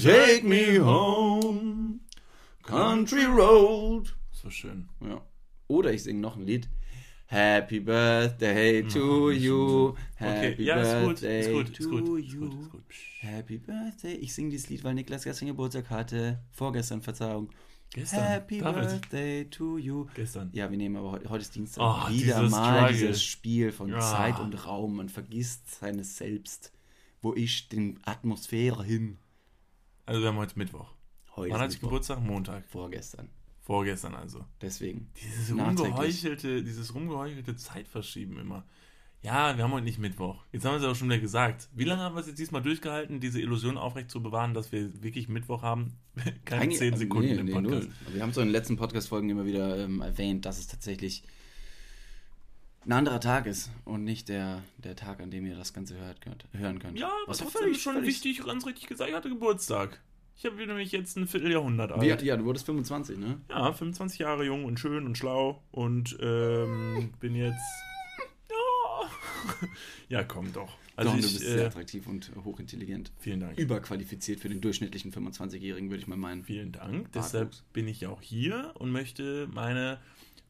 Take me home, country road. So schön. Ja. Oder ich singe noch ein Lied. Happy Birthday to you. Happy Okay, ja, ist gut, Birthday ist gut, ist to gut, ist you. gut, ist gut. Psch. Happy Birthday. Ich singe dieses Lied, weil Niklas gestern Geburtstag hatte. Vorgestern, Verzeihung. Gestern. Happy David. Birthday to you. Gestern. Ja, wir nehmen aber heute, heute ist Dienstag. Oh, Wieder dieses mal Struggle. dieses Spiel von Ja. Zeit und Raum. Man vergisst seines Selbst. Wo ist denn Atmosphäre hin? Also wir haben heute Mittwoch. Heute Wann hatte ich. Geburtstag? Montag. Vorgestern. Vorgestern also. Deswegen. Dieses rumgeheuchelte, dieses rumgeheuchelte Zeitverschieben immer. Ja, wir haben heute nicht Mittwoch. Jetzt haben wir es aber schon wieder gesagt. Wie lange haben wir es jetzt diesmal durchgehalten, diese Illusion aufrecht zu bewahren, dass wir wirklich Mittwoch haben? Keine zehn also Sekunden nee, im nee, Podcast. null. Wir haben es in den letzten Podcast-Folgen immer wieder ähm, erwähnt, dass es tatsächlich ein anderer Tag ist und nicht der, der Tag, an dem ihr das Ganze hört, könnt, hören könnt. Ja, aber Was trotzdem völlig- ist schon völlig- wichtig, ganz richtig gesagt, ich hatte Geburtstag. Ich habe nämlich jetzt ein Vierteljahrhundert alt. Wie, ja, du wurdest 25, ne? Ja, 25 Jahre jung und schön und schlau und ähm, bin jetzt. Ja. ja, komm doch. Also Doch, ich, du bist sehr äh, attraktiv und hochintelligent. vielen Dank. Überqualifiziert für den durchschnittlichen 25-Jährigen, würde ich mal meinen. Vielen Dank. Bartwuchs. Deshalb bin ich ja auch hier und möchte meine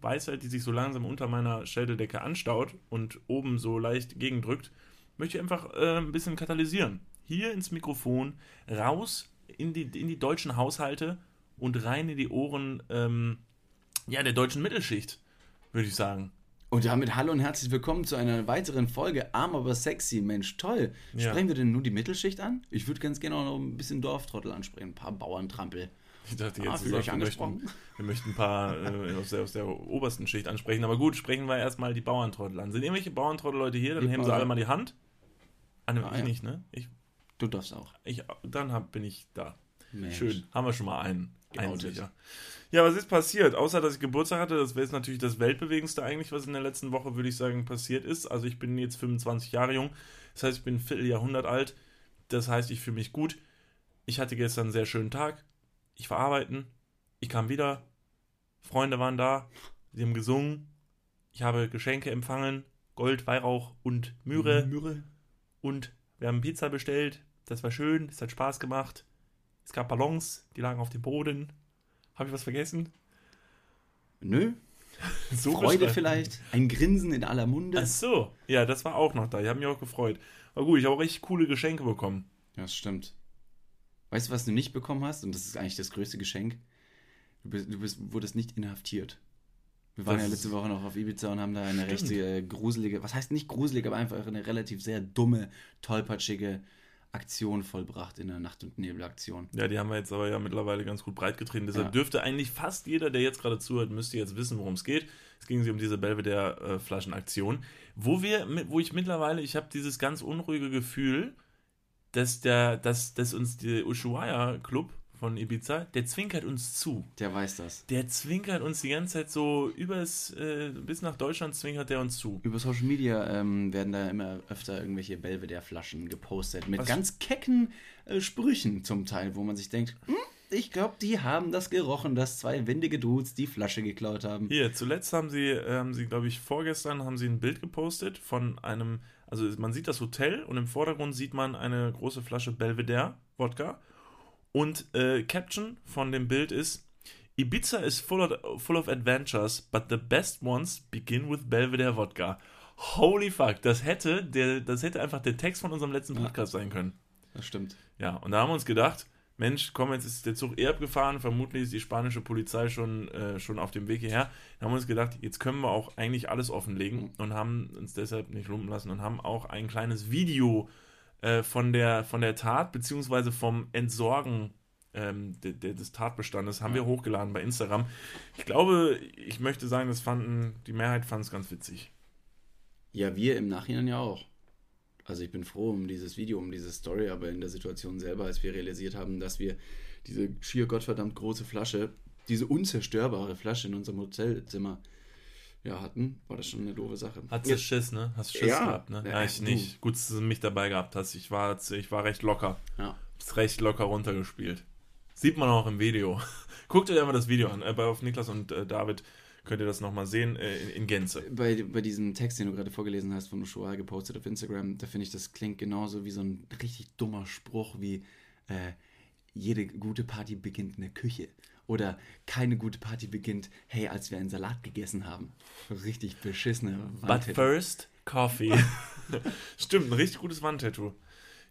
Weisheit, die sich so langsam unter meiner Schädeldecke anstaut und oben so leicht gegendrückt, möchte ich einfach äh, ein bisschen katalysieren. Hier ins Mikrofon, raus in die, in die deutschen Haushalte und rein in die Ohren ähm, ja, der deutschen Mittelschicht, würde ich sagen. Und damit hallo und herzlich willkommen zu einer weiteren Folge Arm aber sexy. Mensch, toll. Ja. Sprechen wir denn nur die Mittelschicht an? Ich würde ganz gerne auch noch ein bisschen Dorftrottel ansprechen. Ein paar Bauerntrampel. Ich dachte Ah, jetzt, euch sagst, wir, möchten, wir möchten ein paar äh, aus, der, aus der obersten Schicht ansprechen. Aber gut, sprechen wir erstmal die Bauerntrottel an. Sind irgendwelche Bauerntrottel-Leute hier? Dann Die heben sie alle mal die Hand. Ah, ne, Ah, ich ja. nicht, ne? Ich, Du darfst auch. ich, dann hab, bin ich da. Mensch. Schön, haben wir schon mal einen. einen sicher. Ja, was ist passiert? Außer, dass ich Geburtstag hatte, das wäre jetzt natürlich das Weltbewegendste eigentlich, was in der letzten Woche, würde ich sagen, passiert ist. Also ich bin jetzt 25 Jahre jung, das heißt, ich bin ein Vierteljahrhundert alt. Das heißt, ich fühle mich gut. Ich hatte gestern einen sehr schönen Tag. Ich war arbeiten. Ich kam wieder. Freunde waren da. Sie haben gesungen. Ich habe Geschenke empfangen. Gold, Weihrauch und Myrrhe. Myrrhe. Und wir haben Pizza bestellt. Das war schön. Es hat Spaß gemacht. Es gab Ballons, die lagen auf dem Boden. Habe ich was vergessen? Nö. So Freude vielleicht. Ein Grinsen in aller Munde. Ach so. Ja, das war auch noch da. Ich habe mich auch gefreut. Aber gut, ich habe auch richtig coole Geschenke bekommen. Ja, das stimmt. Weißt du, was du nicht bekommen hast? Und das ist eigentlich das größte Geschenk. Du, bist, du bist, wurdest nicht inhaftiert. Wir waren Das ja letzte Woche noch auf Ibiza und haben da eine Stimmt. recht äh, gruselige, was heißt nicht gruselig, aber einfach eine relativ sehr dumme, tollpatschige Aktion vollbracht in der Nacht- und Nebelaktion. Ja, die haben wir jetzt aber ja mittlerweile ganz gut breitgetreten. Deshalb Ja. dürfte eigentlich fast jeder, der jetzt gerade zuhört, müsste jetzt wissen, worum es geht. Es ging sich um diese Belvedere-Flaschenaktion, wo wir, wo ich mittlerweile, ich habe dieses ganz unruhige Gefühl, dass der, dass, dass uns der Ushuaia Club von Ibiza, der zwinkert uns zu. Der weiß das. Der zwinkert uns die ganze Zeit so übers, äh, bis nach Deutschland zwinkert der uns zu. Über Social Media ähm, werden da immer öfter irgendwelche Belvedere-Flaschen gepostet mit Was- ganz kecken äh, Sprüchen zum Teil, wo man sich denkt, hm, ich glaube, die haben das gerochen, dass zwei windige Dudes die Flasche geklaut haben. Hier, zuletzt haben sie, haben sie, glaube ich, vorgestern haben sie ein Bild gepostet von einem, also man sieht das Hotel und im Vordergrund sieht man eine große Flasche Belvedere Wodka. Und äh, Caption von dem Bild ist: Ibiza is full of, full of adventures, but the best ones begin with Belvedere Wodka. Holy fuck, das hätte, der, das hätte einfach der Text von unserem letzten. Podcast sein können. Das stimmt. Ja, und da haben wir uns gedacht, Mensch, komm, jetzt ist der Zug eh abgefahren, vermutlich ist die spanische Polizei schon, äh, schon auf dem Weg hierher. Da haben uns gedacht, jetzt können wir auch eigentlich alles offenlegen und haben uns deshalb nicht lumpen lassen und haben auch ein kleines Video äh, von, der, von der Tat, beziehungsweise vom Entsorgen ähm, de, de, des Tatbestandes, haben wir hochgeladen bei Instagram. Ich glaube, ich möchte sagen, das fanden, die Mehrheit fand es ganz witzig. Ja, wir im Nachhinein ja auch. Also ich bin froh um dieses Video, um diese Story, aber in der Situation selber, als wir realisiert haben, dass wir diese schier gottverdammt große Flasche, diese unzerstörbare Flasche in unserem Hotelzimmer ja, hatten, war das schon eine doofe Sache. Hast du Schiss, ne? Hast du Schiss Ja. gehabt, ne? Ja, Ja, ich du. nicht. Gut, dass du mich dabei gehabt hast. Ich war, ich war recht locker. Ja. Ist recht locker runtergespielt. Sieht man auch im Video. Guckt euch einfach das Video an. Äh, bei auf Niklas und äh, David könnt ihr das nochmal sehen äh, in, in Gänze. Bei, bei diesem Text, den du gerade vorgelesen hast, von Ushuaia gepostet auf Instagram, da finde ich, das klingt genauso wie so ein richtig dummer Spruch wie äh, jede gute Party beginnt in der Küche. Oder keine gute Party beginnt, hey, als wir einen Salat gegessen haben. Richtig beschissene But Wandtattoo. first, coffee. Stimmt, ein richtig gutes Wandtattoo.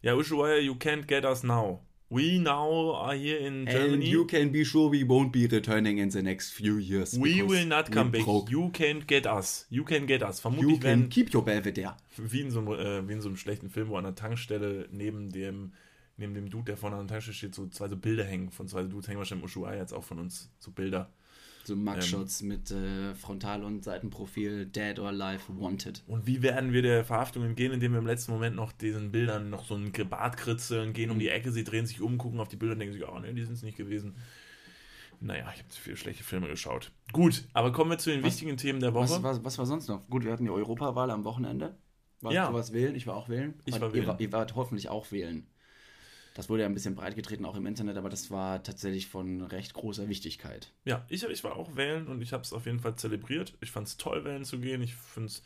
Ja, Ushuaia, you can't get us now. We now are here in And Germany. you can be sure we won't be returning in the next few years. We will not come back. broke. You can't get us. You can get us. You Vermutlich can werden, keep your Belvedere. wie in, so einem, äh, wie in so einem schlechten Film, wo an der Tankstelle neben dem, neben dem Dude, der vorne an der Tankstelle steht, so zwei so Bilder hängen. Von zwei Dudes hängen wahrscheinlich im Ushuaia jetzt auch von uns so Bilder. So Mugshots mit äh, Frontal- und Seitenprofil, Dead or Alive, Wanted. Und wie werden wir der Verhaftung entgehen, indem wir im letzten Moment noch diesen Bildern noch so ein Bart kritzeln, gehen um die Ecke, sie drehen sich um, gucken auf die Bilder und denken sich, oh ne, die sind es nicht gewesen. Naja, ich habe zu viele schlechte Filme geschaut. Gut, aber kommen wir zu den wichtigen Themen der Woche. Was, was, was war sonst noch? Gut, wir hatten die Europawahl am Wochenende. Warst Ja. du was wählen? Ich war auch wählen. Ich war ihr, wählen. war- ihr wart hoffentlich auch wählen. Das wurde ja ein bisschen breit getreten, auch im Internet, aber das war tatsächlich von recht großer Wichtigkeit. Ja, ich, ich war auch wählen und ich habe es auf jeden Fall zelebriert. Ich fand es toll, wählen zu gehen. Ich finde es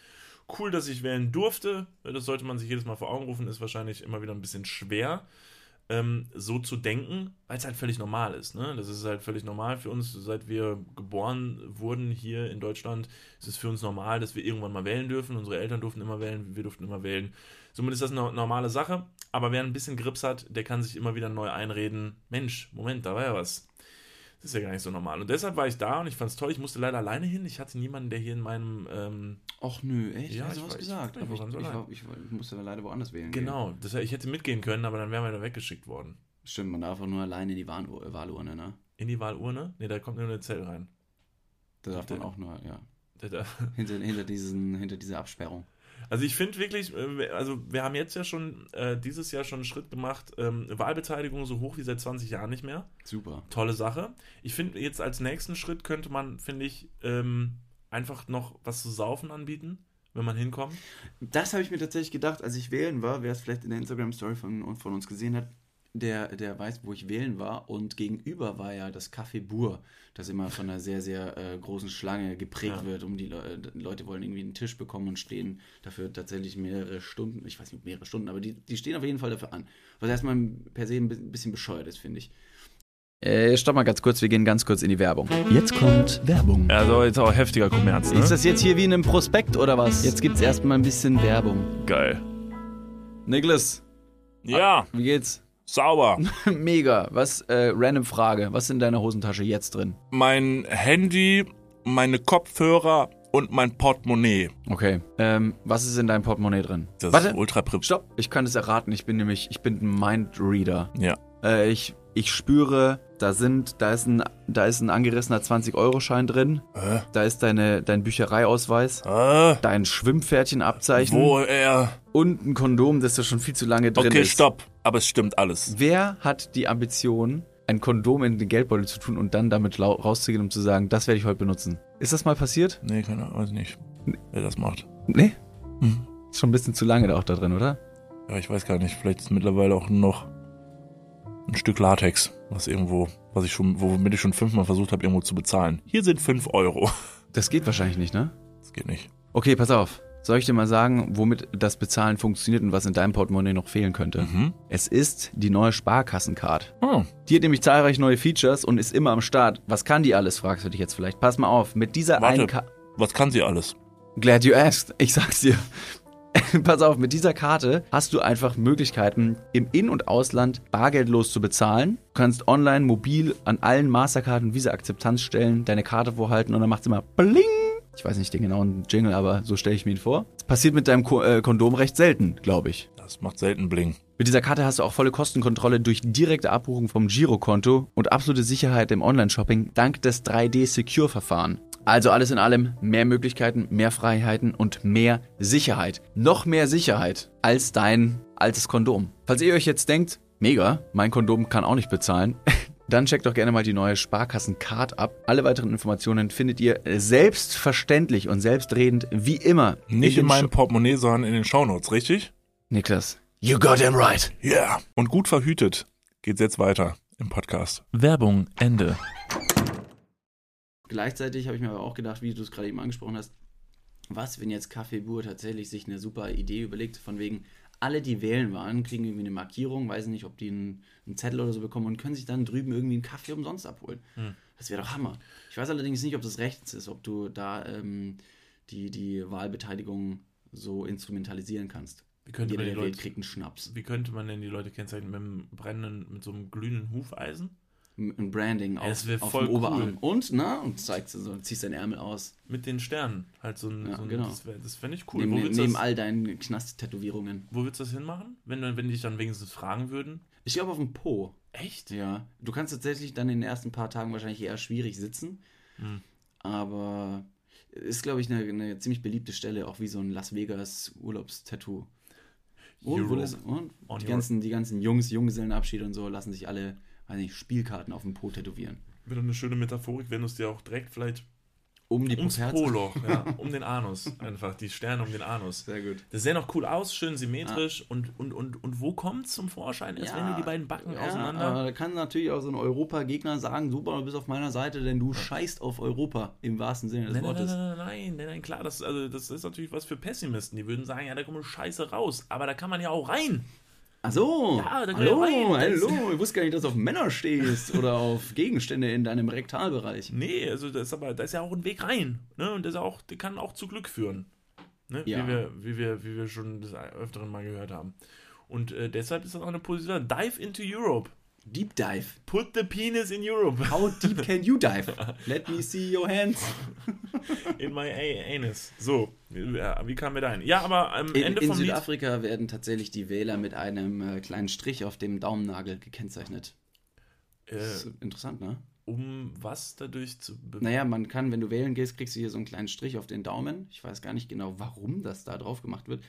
cool, dass ich wählen durfte. Das sollte man sich jedes Mal vor Augen rufen. Ist wahrscheinlich immer wieder ein bisschen schwer, ähm, so zu denken, weil es halt völlig normal ist. Ne? Das ist halt völlig normal für uns. Seit wir geboren wurden hier in Deutschland, ist es für uns normal, dass wir irgendwann mal wählen dürfen. Unsere Eltern durften immer wählen, wir durften immer wählen. Somit ist das eine normale Sache. Aber wer ein bisschen Grips hat, der kann sich immer wieder neu einreden: Mensch, Moment, da war ja was. Das ist ja gar nicht so normal. Und deshalb war ich da und ich fand es toll. Ich musste leider alleine hin. Ich hatte niemanden, der hier in meinem. Ähm, Och nö, echt? Ja, ich ich was war- gesagt. ich ich, war, ich, war, ich musste leider woanders wählen. genau, das, ich hätte mitgehen können, aber dann wären wir da weggeschickt worden. Gehen. Stimmt, man darf auch nur alleine in die Wahl Wahlurne, ne? In die Wahlurne? Ne, da kommt nur eine Zelle rein. Da darf man auch nur, ja. Hinter, hinter, diesen, hinter dieser Absperrung. Also ich finde wirklich, äh, also wir haben jetzt ja schon äh, dieses Jahr schon einen Schritt gemacht, ähm, Wahlbeteiligung so hoch wie seit 20 Jahren nicht mehr. Super. Tolle Sache. Ich finde, jetzt als nächsten Schritt könnte man, finde ich, ähm, einfach noch was zu saufen anbieten, wenn man hinkommt. Das habe ich mir tatsächlich gedacht, als ich wählen war, wer es vielleicht in der Instagram-Story von, von uns gesehen hat, der, der weiß, wo ich wählen war. Und gegenüber war ja das Café Bur, das immer von einer sehr, sehr äh, großen Schlange geprägt Ja. wird. Um die, Le die Leute wollen irgendwie einen Tisch bekommen und stehen dafür tatsächlich mehrere Stunden. Ich weiß nicht, mehrere Stunden, aber die, die stehen auf jeden Fall dafür an. Was erstmal per se ein bi- bisschen bescheuert ist, finde ich. Äh, stopp mal ganz kurz, wir gehen ganz kurz in die Werbung. Jetzt kommt Werbung. Also jetzt auch heftiger Kommerz, ne? Ist das jetzt hier wie in einem Prospekt oder was? Jetzt gibt's erstmal ein bisschen Werbung. geil. Niklas, Ja, wie geht's? Sauber. Mega. Was, äh, random Frage. Was ist in deiner Hosentasche jetzt drin? mein Handy, meine Kopfhörer und mein Portemonnaie. Okay. Ähm, was ist in deinem Portemonnaie drin? Das Warte. ist ultra. Stopp. Ich kann es erraten. Ich bin nämlich, ich bin ein Mindreader. Ja. Äh, ich, ich spüre, da sind, da ist ein, da ist ein angerissener 20-Euro-Schein drin. Hä? Da ist deine, dein Büchereiausweis. Äh, Dein Schwimmpferdchenabzeichen. wo er. Und ein Kondom, das da schon viel zu lange drin Okay, ist. stopp. Aber es stimmt alles. Wer hat die Ambition, ein Kondom in den Geldbeutel zu tun und dann damit rauszugehen, um zu sagen, das werde ich heute benutzen? Ist das mal passiert? Nee, keine Ahnung, weiß nicht. Wer das macht. Nee. Hm. Ist schon ein bisschen zu lange da auch da drin, oder? Ja, ich weiß gar nicht. Vielleicht ist mittlerweile auch noch ein Stück Latex, was irgendwo, was ich schon, womit ich schon fünfmal versucht habe, irgendwo zu bezahlen. Hier sind fünf Euro. Das geht wahrscheinlich nicht, ne? Das geht nicht. Okay, pass auf. Soll ich dir mal sagen, womit das Bezahlen funktioniert und was in deinem Portemonnaie noch fehlen könnte? Mhm. Es ist die neue Sparkassencard. Hm. Die hat nämlich zahlreiche neue Features und ist immer am Start. Was kann die alles, fragst du dich jetzt vielleicht. Pass mal auf, mit dieser Warte. einen Ka Was kann sie alles? Glad you asked. Ich sag's dir. Pass auf, mit dieser Karte hast du einfach Möglichkeiten, im In- und Ausland bargeldlos zu bezahlen. Du kannst online, mobil an allen Mastercard- und Visa-Akzeptanzstellen deine Karte vorhalten und dann macht's immer Bling. Ich weiß nicht den genauen Jingle, aber so stelle ich mir ihn vor. Das passiert mit deinem Ko äh, Kondom recht selten, glaube ich. Das macht selten Bling. Mit dieser Karte hast du auch volle Kostenkontrolle durch direkte Abbuchung vom Girokonto und absolute Sicherheit im Online-Shopping dank des 3D-Secure-Verfahren. Also alles in allem mehr Möglichkeiten, mehr Freiheiten und mehr Sicherheit. Noch mehr Sicherheit als dein altes Kondom. Falls ihr euch jetzt denkt, mega, mein Kondom kann auch nicht bezahlen, dann checkt doch gerne mal die neue Sparkassen-Card ab. Alle weiteren Informationen findet ihr selbstverständlich und selbstredend wie immer. Nicht in meinem Sho- Portemonnaie, sondern in den Shownotes, richtig? Niklas. You got him right. Ja. Yeah. Und gut verhütet geht's jetzt weiter im Podcast. Werbung, Ende. Gleichzeitig habe ich mir aber auch gedacht, wie du es gerade eben angesprochen hast, was, wenn jetzt Café Bur tatsächlich sich eine super Idee überlegt, von wegen alle, die wählen waren, kriegen irgendwie eine Markierung, weiß nicht, ob die einen, einen Zettel oder so bekommen und können sich dann drüben irgendwie einen Kaffee umsonst abholen. Das wäre doch Hammer. Ich weiß allerdings nicht, ob das rechts ist, ob du da ähm, die, die Wahlbeteiligung so instrumentalisieren kannst. Wie könnte, Jeder, man die Leute, kriegt einen Schnaps. wie könnte man denn die Leute kennzeichnen mit einem brennenden, mit so einem glühenden Hufeisen? Ein Branding auf, auf dem Oberarm. cool. Und, na, und zeigst du so, ziehst deinen Ärmel aus. Mit den Sternen. Halt so ein, Ja, so ein genau. das, wär- das fände ich cool. neben neben das, all deinen Knast-Tätowierungen. wo willst du das hinmachen? Wenn, wenn die dich dann wenigstens fragen würden? Ich glaube auf dem Po. Echt? Ja. Du kannst tatsächlich dann in den ersten paar Tagen wahrscheinlich eher schwierig sitzen. Hm. Aber ist, glaube ich, eine, eine ziemlich beliebte Stelle, auch wie so ein Las Vegas Urlaubstattoo. Und, und die, ganzen, die ganzen Jungs, Junggesellenabschied und so lassen sich alle, weiß nicht, Spielkarten auf dem Po tätowieren. Wieder eine schöne Metaphorik, wenn du es dir auch direkt vielleicht Um die ums. Po-Loch, ja, um den Anus. Einfach, die Sterne um den Anus. Sehr gut. Das sähe noch cool aus, schön symmetrisch. Und, und, und, und wo kommt es zum Vorschein? Als wenn du die beiden Backen ja, auseinander. Aber da kann natürlich auch so ein Europa-Gegner sagen, super, du bist auf meiner Seite, denn du scheißt auf Europa im wahrsten Sinne des nein, Wortes. nein, nein, nein, nein, klar, das, also, das ist natürlich was für Pessimisten. Die würden sagen, ja, da kommt Scheiße raus. Aber da kann man ja auch rein. Ach so. Ja, hallo, rein. Hallo. Ich wusste gar nicht, dass du auf Männer stehst oder auf Gegenstände in deinem Rektalbereich. Nee, also das ist aber, da ist ja auch ein Weg rein. Ne? Und das ist auch, der kann auch zu Glück führen. Ne? Ja. Wie, wir, wie, wir, wie wir schon des Öfteren mal gehört haben. Und äh, deshalb ist das auch eine Position. Dive into Europe. Deep Dive. Put the penis in Europe. How deep can you dive? Let me see your hands. In my anus. So, ja, wie kamen wir da hin? Ja, aber am In, Ende in vom Lied. Südafrika werden tatsächlich die Wähler mit einem äh, kleinen Strich auf dem Daumennagel gekennzeichnet. Äh, interessant, ne? um was dadurch zu Naja, man kann, wenn du wählen gehst, kriegst du hier so einen kleinen Strich auf den Daumen. Ich weiß gar nicht genau, warum das da drauf gemacht wird.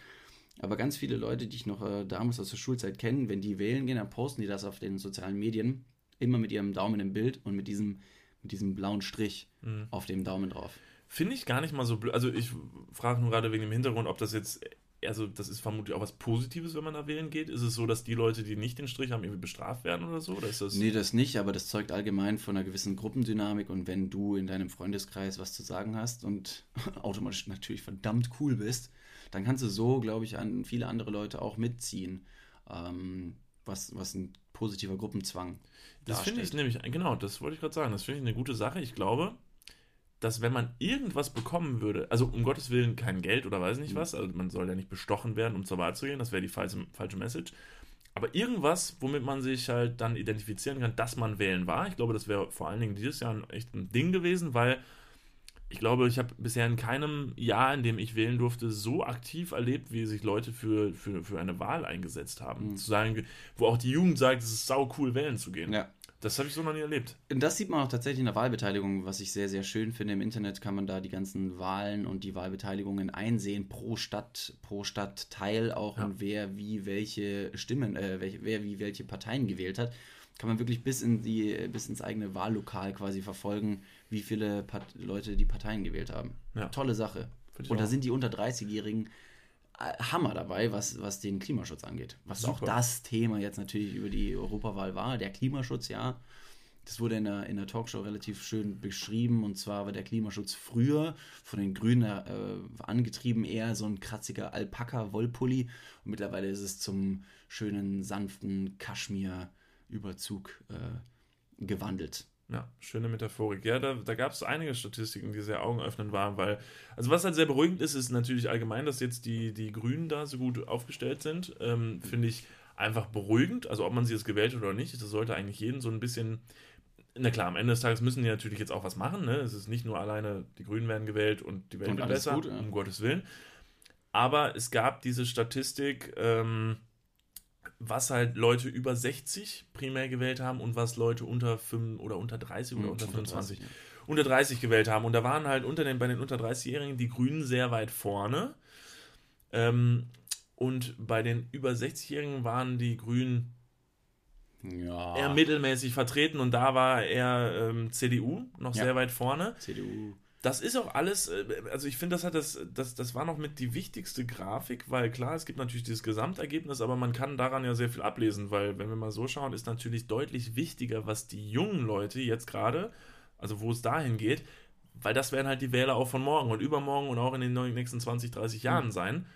Aber ganz viele Leute, die ich noch äh, damals aus der Schulzeit kennen, wenn die wählen gehen, dann posten die das auf den sozialen Medien. Immer mit ihrem Daumen im Bild und mit diesem, mit diesem blauen Strich Mhm. auf dem Daumen drauf. Finde ich gar nicht mal so blöd. Also ich frage nur gerade wegen dem Hintergrund, ob das jetzt, also das ist vermutlich auch was Positives, wenn man da wählen geht. Ist es so, dass die Leute, die nicht den Strich haben, irgendwie bestraft werden oder so? Oder ist das. Nee, das nicht, aber das zeugt allgemein von einer gewissen Gruppendynamik und wenn du in deinem Freundeskreis was zu sagen hast und automatisch natürlich verdammt cool bist, dann kannst du so, glaube ich, an viele andere Leute auch mitziehen, ähm, was, was ein positiver Gruppenzwang Das finde ich nämlich, genau, das wollte ich gerade sagen. Das finde ich eine gute Sache. Ich glaube, dass wenn man irgendwas bekommen würde, also um Gottes Willen kein Geld oder weiß nicht was, also man soll ja nicht bestochen werden, um zur Wahl zu gehen, das wäre die falsche, falsche Message. Aber irgendwas, womit man sich halt dann identifizieren kann, dass man wählen war. Ich glaube, das wäre vor allen Dingen dieses Jahr ein echt ein Ding gewesen, weil ich glaube, ich habe bisher in keinem Jahr, in dem ich wählen durfte, so aktiv erlebt, wie sich Leute für, für, für eine Wahl eingesetzt haben. Mhm. Zu sagen, wo auch die Jugend sagt, es ist sau cool, wählen zu gehen. Ja. Das habe ich so noch nie erlebt. Und das sieht man auch tatsächlich in der Wahlbeteiligung, was ich sehr, sehr schön finde. Im Internet kann man da die ganzen Wahlen und die Wahlbeteiligungen einsehen, pro Stadt, pro Stadtteil auch Ja. und wer wie welche Stimmen, äh, welche, wer wie welche Parteien gewählt hat. Kann man wirklich bis, in die, bis ins eigene Wahllokal quasi verfolgen, wie viele Part Leute die Parteien gewählt haben. Ja. Tolle Sache. Und da auch. sind die unter 30-Jährigen äh, Hammer dabei, was, was den Klimaschutz angeht. Was auch Super. das Thema jetzt natürlich über die Europawahl war, der Klimaschutz, ja. Das wurde in der, in der Talkshow relativ schön beschrieben. Und zwar war der Klimaschutz früher von den Grünen äh, angetrieben eher so ein kratziger Alpaka-Wollpulli. Und mittlerweile ist es zum schönen, sanften Kaschmir-Überzug äh, gewandelt. Ja, schöne Metaphorik. Ja, da, da gab es einige Statistiken, die sehr augenöffnend waren, weil, also was halt sehr beruhigend ist, ist natürlich allgemein, dass jetzt die, die Grünen da so gut aufgestellt sind. Ähm, Finde ich einfach beruhigend. Also ob man sie jetzt gewählt hat oder nicht, das sollte eigentlich jeden so ein bisschen. Na klar, am Ende des Tages müssen die natürlich jetzt auch was machen. Ne? Es ist nicht nur alleine, die Grünen werden gewählt und die Welt Und wird besser, gut, ja. um Gottes Willen. Aber es gab diese Statistik, ähm, was halt Leute über 60 primär gewählt haben und was Leute unter 5 oder unter 30 oder Mhm, unter 25 ja. unter 30 gewählt haben. Und da waren halt unter den, bei den unter 30-Jährigen die Grünen sehr weit vorne. Ähm, und bei den über 60-Jährigen waren die Grünen Ja. eher mittelmäßig vertreten und da war eher ähm, CDU noch Ja. sehr weit vorne. CDU. Das ist auch alles, äh, also ich finde, das hat das, das, das war noch mit die wichtigste Grafik, weil klar, es gibt natürlich dieses Gesamtergebnis, aber man kann daran ja sehr viel ablesen, weil wenn wir mal so schauen, ist natürlich deutlich wichtiger, was die jungen Leute jetzt gerade, also wo es dahin geht, weil das werden halt die Wähler auch von morgen und übermorgen und auch in den nächsten 20, 30 Jahren sein.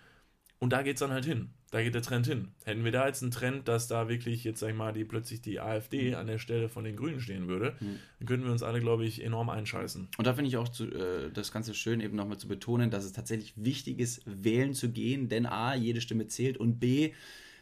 Und da geht es dann halt hin. Da geht der Trend hin. Hätten wir da jetzt einen Trend, dass da wirklich jetzt, sag ich mal, die plötzlich die AfD an der Stelle von den Grünen stehen würde, Mhm. dann könnten wir uns alle, glaube ich, enorm einscheißen. Und da finde ich auch zu, äh, das Ganze schön, eben nochmal zu betonen, dass es tatsächlich wichtig ist, wählen zu gehen, denn A, jede Stimme zählt und B,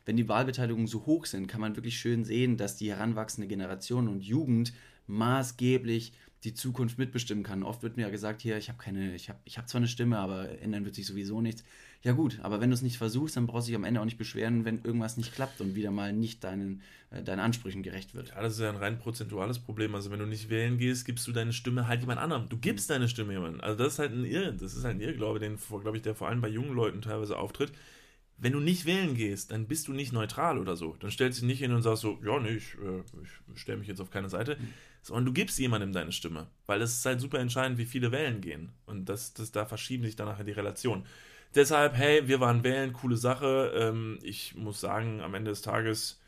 wenn die Wahlbeteiligungen so hoch sind, kann man wirklich schön sehen, dass die heranwachsende Generation und Jugend maßgeblich die Zukunft mitbestimmen kann. Oft wird mir ja gesagt, hier, ich habe keine, ich habe ich hab zwar eine Stimme, aber ändern wird sich sowieso nichts. Ja gut, aber wenn du es nicht versuchst, dann brauchst du dich am Ende auch nicht beschweren, wenn irgendwas nicht klappt und wieder mal nicht deinen, äh, deinen Ansprüchen gerecht wird. Ja, das ist ja ein rein prozentuales Problem. Also wenn du nicht wählen gehst, gibst du deine Stimme halt jemand anderem. Du gibst deine Stimme jemandem. Also das ist halt ein Irr, das ist halt ein Irrglaube, den, glaube ich, der vor allem bei jungen Leuten teilweise auftritt. Wenn du nicht wählen gehst, dann bist du nicht neutral oder so. Dann stellst du dich nicht hin und sagst so, ja, nee, ich, äh, ich stelle mich jetzt auf keine Seite. Sondern du gibst jemandem deine Stimme. Weil es ist halt super entscheidend, wie viele wählen gehen. Und das, das, da verschieben sich dann nachher die Relationen. Deshalb, hey, wir waren wählen, coole Sache. Ähm, ich muss sagen, am Ende des Tages,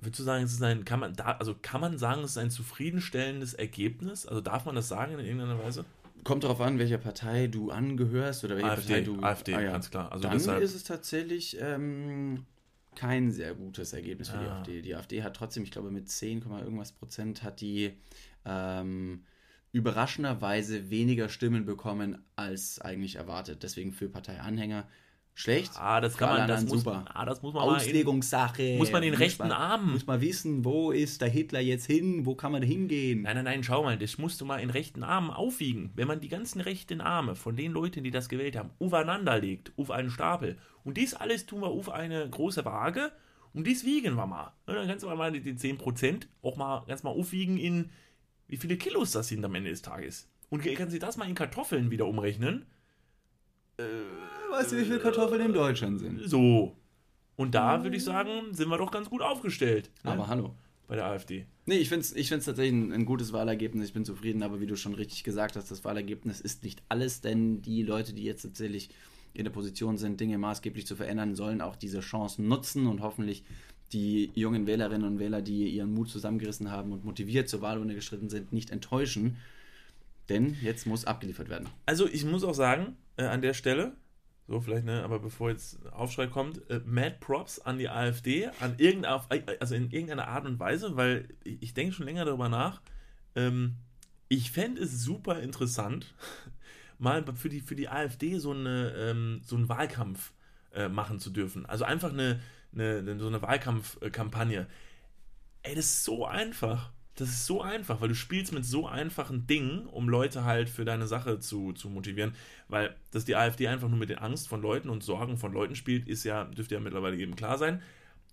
würdest du sagen, es ist ein, kann man da, also kann man sagen, es ist ein zufriedenstellendes Ergebnis? Also darf man das sagen in irgendeiner Weise? Kommt darauf an, welcher Partei du angehörst oder welche AfD, Partei du. AfD, Ah ja. ganz klar. Also Dann deshalb, ist es tatsächlich ähm, kein sehr gutes Ergebnis für die Ah. AfD. Die AfD hat trotzdem, ich glaube, mit 10, Komma irgendwas Prozent hat die ähm, überraschenderweise weniger Stimmen bekommen als eigentlich erwartet. Deswegen für Parteianhänger schlecht. ah, das kann man, das muss, super. ah, das muss man mal in, Auslegungssache. muss man den Muss rechten man- Arm Muss man wissen, wo ist der Hitler jetzt hin? Wo kann man hingehen? Nein, nein, nein, schau mal, das musst du mal in rechten Armen aufwiegen. Wenn man die ganzen rechten Arme von den Leuten, die das gewählt haben, aufeinander legt, auf einen Stapel. Und dies alles tun wir auf eine große Waage und dies wiegen wir mal. Und dann kannst du mal die, die 10% auch mal ganz mal aufwiegen in, wie viele Kilos das sind am Ende des Tages. Und kannst du das mal in Kartoffeln wieder umrechnen. Weißt du, wie viele Kartoffeln in Deutschland sind? So. Und da würde ich sagen, sind wir doch ganz gut aufgestellt. Ne? Aber hallo. Bei der AfD. Nee, ich finde es ich find's tatsächlich ein, ein gutes Wahlergebnis. Ich bin zufrieden, aber wie du schon richtig gesagt hast, das Wahlergebnis ist nicht alles, denn die Leute, die jetzt tatsächlich in der Position sind, Dinge maßgeblich zu verändern, sollen auch diese Chance nutzen und hoffentlich die jungen Wählerinnen und Wähler, die ihren Mut zusammengerissen haben und motiviert zur Wahlurne geschritten sind, nicht enttäuschen. Denn jetzt muss abgeliefert werden. Also ich muss auch sagen, äh, an der Stelle, so vielleicht, ne, aber bevor jetzt Aufschrei kommt, äh, Mad Props an die AfD, an irgendeiner, also in irgendeiner Art und Weise, weil ich, ich denke schon länger darüber nach. Ähm, ich fände es super interessant, mal für die, für die AfD so, eine, ähm, so einen Wahlkampf äh, machen zu dürfen. Also einfach eine, eine, so eine Wahlkampfkampagne. Ey, das ist so einfach. Das ist so einfach, weil du spielst mit so einfachen Dingen, um Leute halt für deine Sache zu, zu motivieren. Weil, dass die AfD einfach nur mit der Angst von Leuten und Sorgen von Leuten spielt, ist ja, dürfte ja mittlerweile jedem klar sein.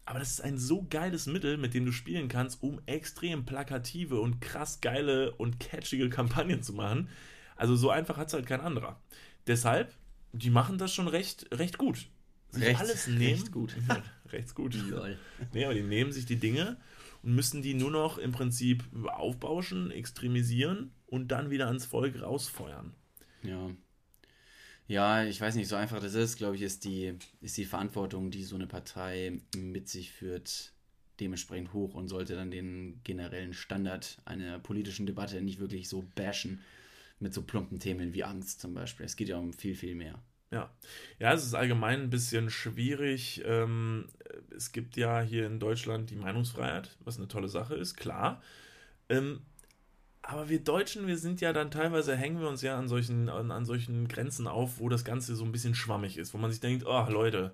Aber das ist ein so geiles Mittel, mit dem du spielen kannst, um extrem plakative und krass geile und catchige Kampagnen zu machen. Also so einfach hat es halt kein anderer. Deshalb, die machen das schon recht, recht gut. Sich Recht- alles nehmen. recht gut. recht gut. Lol. Nee, aber die nehmen sich die Dinge und müssen die nur noch im Prinzip aufbauschen, extremisieren und dann wieder ans Volk rausfeuern. Ja. Ja, ich weiß nicht, so einfach das ist, glaube ich, ist die, ist die Verantwortung, die so eine Partei mit sich führt, dementsprechend hoch und sollte dann den generellen Standard einer politischen Debatte nicht wirklich so bashen mit so plumpen Themen wie Angst zum Beispiel. Es geht ja um viel, viel mehr. Ja. ja, es ist allgemein ein bisschen schwierig. Ähm, es gibt ja hier in Deutschland die Meinungsfreiheit, was eine tolle Sache ist, klar. Ähm, aber wir Deutschen, wir sind ja dann teilweise, hängen wir uns ja an solchen, an, an solchen Grenzen auf, wo das Ganze so ein bisschen schwammig ist, wo man sich denkt, oh Leute,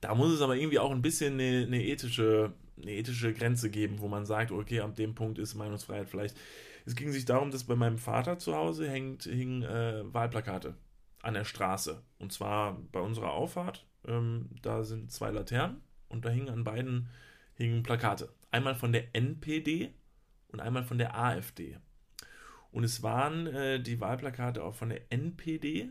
da muss es aber irgendwie auch ein bisschen eine, eine, ethische, eine ethische Grenze geben, wo man sagt, okay, ab dem Punkt ist Meinungsfreiheit vielleicht. Es ging sich darum, dass bei meinem Vater zu Hause hängt, hingen äh, Wahlplakate an der Straße. Und zwar bei unserer Auffahrt. Ähm, da sind zwei Laternen und da hingen an beiden hingen Plakate. Einmal von der NPD und einmal von der AfD. Und es waren äh, die Wahlplakate auch von der NPD.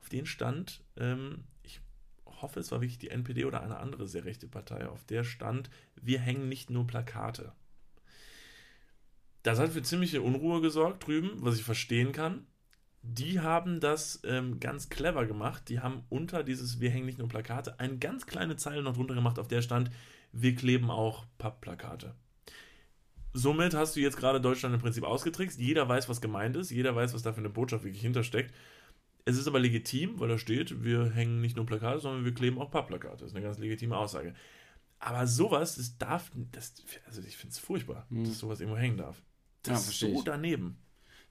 Auf denen stand, ähm, ich hoffe, es war wirklich die NPD oder eine andere sehr rechte Partei, auf der stand, wir hängen nicht nur Plakate. Das hat für ziemliche Unruhe gesorgt drüben, was ich verstehen kann. Die haben das ähm, ganz clever gemacht. Die haben unter dieses Wir hängen nicht nur Plakate eine ganz kleine Zeile noch drunter gemacht, auf der stand, wir kleben auch Pappplakate. Somit hast du jetzt gerade Deutschland im Prinzip ausgetrickst. Jeder weiß, was gemeint ist. Jeder weiß, was da für eine Botschaft wirklich hintersteckt. Es ist aber legitim, weil da steht, wir hängen nicht nur Plakate, sondern wir kleben auch Pappplakate. Das ist eine ganz legitime Aussage. Aber sowas, das darf, das, also ich finde es furchtbar, Hm. dass sowas irgendwo hängen darf. Das Ja, ist so daneben.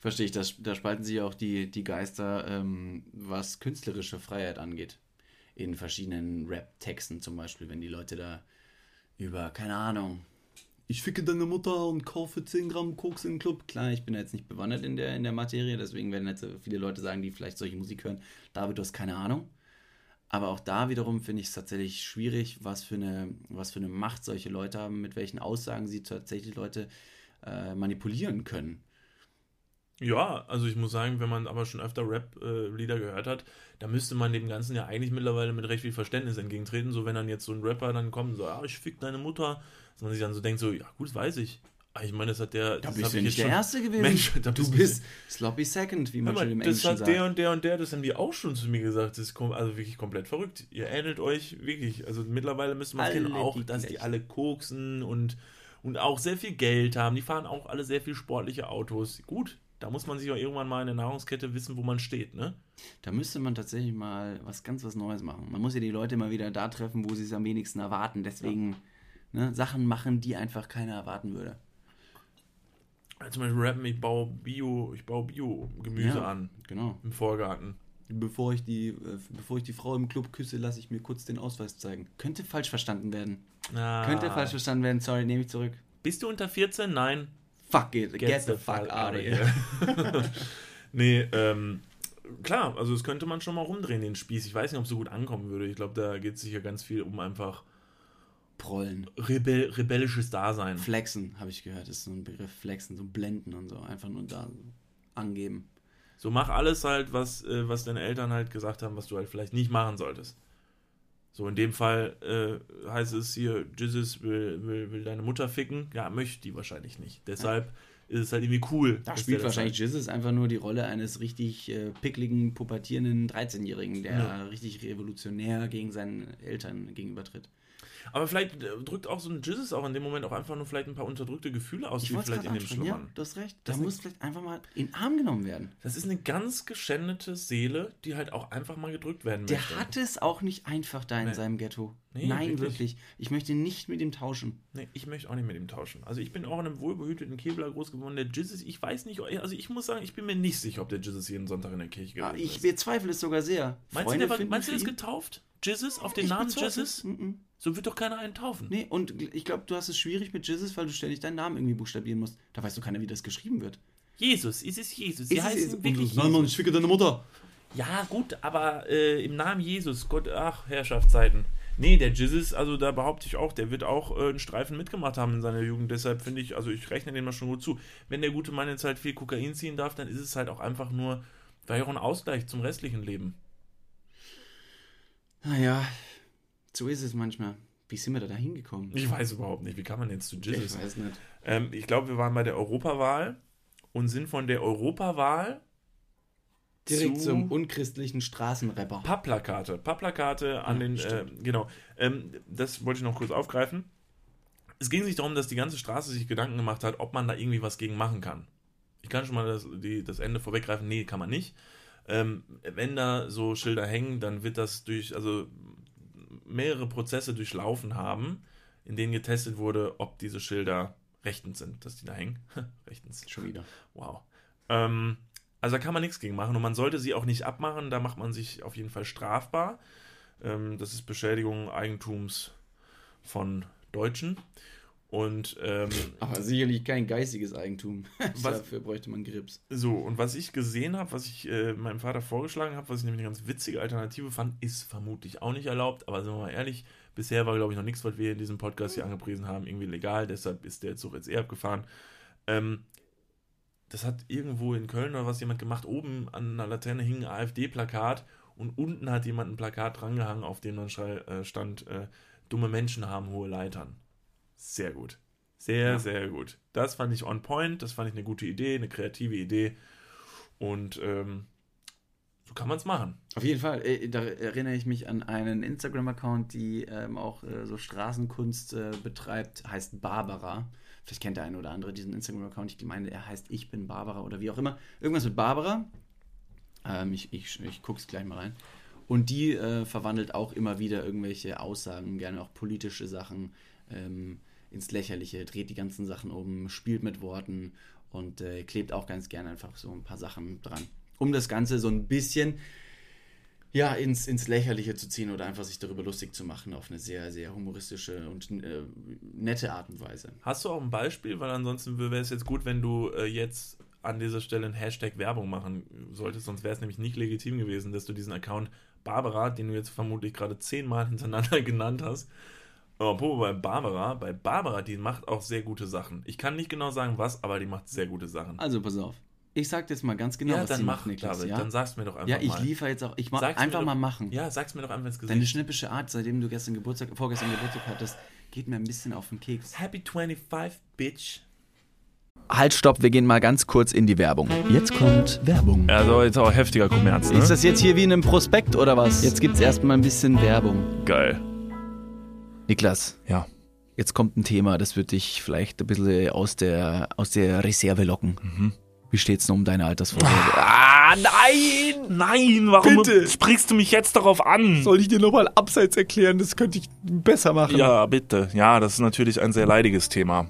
Verstehe ich, das, da spalten sich auch die, die Geister, ähm, was künstlerische Freiheit angeht. In verschiedenen Rap-Texten zum Beispiel, wenn die Leute da über, keine Ahnung, ich ficke deine Mutter und kaufe 10 Gramm Koks im Club. Klar, ich bin jetzt nicht bewandert in der, in der Materie, deswegen werden jetzt viele Leute sagen, die vielleicht solche Musik hören, David, du hast keine Ahnung. Aber auch da wiederum finde ich es tatsächlich schwierig, was für, eine, was für eine Macht solche Leute haben, mit welchen Aussagen sie tatsächlich Leute äh, manipulieren können. Ja, also ich muss sagen, wenn man aber schon öfter Rap-Lieder gehört hat, da müsste man dem Ganzen ja eigentlich mittlerweile mit recht viel Verständnis entgegentreten. So, wenn dann jetzt so ein Rapper dann kommt und so, ah, ich fick deine Mutter, dass man sich dann so denkt, so, ja, gut, das weiß ich. Aber ich meine, das hat der. Da das bist du ich nicht der Erste gewesen. Mensch, da du bist Sloppy Second, wie man Hör schon im das Englischen hat sagt. der und der und der, das haben die auch schon zu mir gesagt. Das ist also wirklich komplett verrückt. Ihr ähnelt euch wirklich. Also mittlerweile müsste man kennen, auch, dass die alle koksen und, und auch sehr viel Geld haben. Die fahren auch alle sehr viel sportliche Autos. Gut, da muss man sich auch irgendwann mal in der Nahrungskette wissen, wo man steht, ne? Da müsste man tatsächlich mal was ganz was Neues machen. Man muss ja die Leute mal wieder da treffen, wo sie es am wenigsten erwarten. Deswegen ne, Sachen machen, die einfach keiner erwarten würde. Zum Beispiel rappen, ich baue Bio, ich baue Bio-Gemüse Ja. an Genau. im Vorgarten. Bevor ich, die, äh, bevor ich die Frau im Club küsse, lasse ich mir kurz den Ausweis zeigen. Könnte falsch verstanden werden. Ah. Könnte falsch verstanden werden. Sorry, nehme ich zurück. Bist du unter 14? Nein. Fuck it. Get, the, fuck out of here. nee, ähm, klar, also das könnte man schon mal rumdrehen, den Spieß. Ich weiß nicht, ob es so gut ankommen würde. Ich glaube, da geht es sicher ganz viel um einfach Prollen. rebell rebellisches Dasein. Flexen, habe ich gehört. Das ist so ein Begriff. Flexen, so blenden und so. Einfach nur da angeben. So mach alles halt, was, äh, was deine Eltern halt gesagt haben, was du halt vielleicht nicht machen solltest. So in dem Fall äh, heißt es hier, Jesus will, will, will deine Mutter ficken. Ja, möchte die wahrscheinlich nicht. Deshalb ist es halt irgendwie cool. Da spielt wahrscheinlich Jesus einfach nur die Rolle eines richtig äh, pickligen, pubertierenden 13-Jährigen, der Ja. richtig revolutionär gegen seinen Eltern gegenübertritt. Aber vielleicht äh, drückt auch so ein Jesus auch in dem Moment auch einfach nur vielleicht ein paar unterdrückte Gefühle aus, Ich die vielleicht in dem ansprechen, ja, schlummern. du hast recht. Das Da muss vielleicht einfach mal in den Arm genommen werden. Das ist eine ganz geschändete Seele, die halt auch einfach mal gedrückt werden Der möchte. hat es auch nicht einfach da in Nee. seinem Ghetto. Nee, Nein, wirklich. wirklich. Ich möchte nicht mit ihm tauschen. Nee, ich möchte auch nicht mit ihm tauschen. Also ich bin auch in einem wohlbehüteten Kebler groß geworden. Der Jesus, ich weiß nicht, also ich muss sagen, ich bin mir nicht sicher, ob der Jesus jeden Sonntag in der Kirche Ah, gewesen ich ist. bezweifle es sogar sehr. Meinst Freunde du, der war, meinst du, der ist getauft? Jesus auf den Ich Namen Jesus? es. Mhm. So wird doch keiner einen taufen. Nee, und ich glaube, du hast es schwierig mit Jesus, weil du ständig deinen Namen irgendwie buchstabieren musst. Da weiß doch keiner, wie das geschrieben wird. Jesus, ist es Jesus? Sie Ist es heißen Jesus? wirklich Nein, Mann, Jesus. ich ficke deine Mutter. Ja, gut, aber äh, im Namen Jesus, Gott, ach, Herrschaftszeiten. Nee, der Jesus, also da behaupte ich auch, der wird auch äh, einen Streifen mitgemacht haben in seiner Jugend. Deshalb finde ich, also ich rechne dem mal schon gut zu. Wenn der gute Mann jetzt halt viel Kokain ziehen darf, dann ist es halt auch einfach nur, war ja auch ein Ausgleich zum restlichen Leben. Naja, so ist es manchmal. Wie sind wir da hingekommen? Ich weiß überhaupt nicht, wie kann man jetzt zu Jesus? Ich weiß nicht. Ähm, ich glaube, wir waren bei der Europawahl und sind von der Europawahl Direkt zu zum unchristlichen Straßenrapper. Pappplakate. Pappplakate an Ja, den, äh, genau. Ähm, das wollte ich noch kurz aufgreifen. Es ging sich darum, dass die ganze Straße sich Gedanken gemacht hat, ob man da irgendwie was gegen machen kann. Ich kann schon mal das, die, das Ende vorweggreifen. Nee, kann man nicht. Ähm, wenn da so Schilder hängen, dann wird das durch, also mehrere Prozesse durchlaufen haben, in denen getestet wurde, ob diese Schilder rechtens sind, dass die da hängen. rechtens. Schon wieder. Wow. Ähm, also da kann man nichts gegen machen und man sollte sie auch nicht abmachen, da macht man sich auf jeden Fall strafbar. Ähm, das ist Beschädigung Eigentums von Deutschen. Und ähm, Aber sicherlich kein geistiges Eigentum. Was- Dafür bräuchte man Grips. so, und was ich gesehen habe, was ich äh, meinem Vater vorgeschlagen habe, was ich nämlich eine ganz witzige Alternative fand, ist vermutlich auch nicht erlaubt, aber sind wir mal ehrlich, bisher war, glaube ich, noch nichts, was wir in diesem Podcast hier angepriesen haben, irgendwie legal, deshalb ist der Zug jetzt eher abgefahren. Ähm, das hat irgendwo in Köln oder was jemand gemacht, oben an einer Laterne hing ein AfD-Plakat und unten hat jemand ein Plakat drangehangen, auf dem dann äh, stand, äh, dumme Menschen haben hohe Leitern. Sehr gut. Sehr, Ja. sehr gut. Das fand ich on point, das fand ich eine gute Idee, eine kreative Idee. Und ähm, so kann man es machen. Auf jeden Fall. Äh, Da erinnere ich mich an einen Instagram-Account, die ähm, auch äh, so Straßenkunst äh, betreibt, heißt Barbara. Vielleicht kennt der eine oder andere diesen Instagram-Account. Ich meine, er heißt Ich bin Barbara oder wie auch immer. Irgendwas mit Barbara. Ähm, ich ich, ich gucke es gleich mal rein. Und die äh, verwandelt auch immer wieder irgendwelche Aussagen, gerne auch politische Sachen ähm, ins Lächerliche, dreht die ganzen Sachen um, spielt mit Worten und äh, klebt auch ganz gerne einfach so ein paar Sachen dran. Um das Ganze so ein bisschen ja, ins, ins Lächerliche zu ziehen oder einfach sich darüber lustig zu machen auf eine sehr, sehr humoristische und äh, nette Art und Weise. Hast du auch ein Beispiel? Weil ansonsten wäre es jetzt gut, wenn du äh, jetzt an dieser Stelle ein Hashtag Werbung machen solltest, sonst wäre es nämlich nicht legitim gewesen, dass du diesen Account Barbara, den du jetzt vermutlich gerade zehnmal hintereinander genannt hast, obwohl bei Barbara, bei Barbara, die macht auch sehr gute Sachen. Ich kann nicht genau sagen, was, aber die macht sehr gute Sachen. Also pass auf. Ich sag dir jetzt mal ganz genau, ja, was dann sie mach, macht, Niklas. David, Ja, dann sag's mir doch einfach ja ich mal. liefere jetzt auch. Ich mach Sag's einfach doch- mal machen. Ja, sag's mir doch einfach ins Gesicht. Deine schnippische Art, seitdem du gestern Geburtstag, vorgestern Geburtstag hattest, geht mir ein bisschen auf den Keks. Happy 25, Bitch. Halt, stopp, wir gehen mal ganz kurz in die Werbung. Jetzt kommt Werbung. Also jetzt auch heftiger Kommerz, ne? Ist das jetzt hier wie in einem Prospekt oder was? Jetzt gibt's erstmal ein bisschen Werbung. geil? Niklas, Ja. jetzt kommt ein Thema, das wird dich vielleicht ein bisschen aus der, aus der Reserve locken. Mhm. Wie steht's denn um deine Altersvorsorge? Ah, nein! Nein, warum Bitte. sprichst du mich jetzt darauf an? Soll ich dir nochmal abseits erklären? Das könnte ich besser machen. Ja, bitte. Ja, das ist natürlich ein sehr leidiges Thema.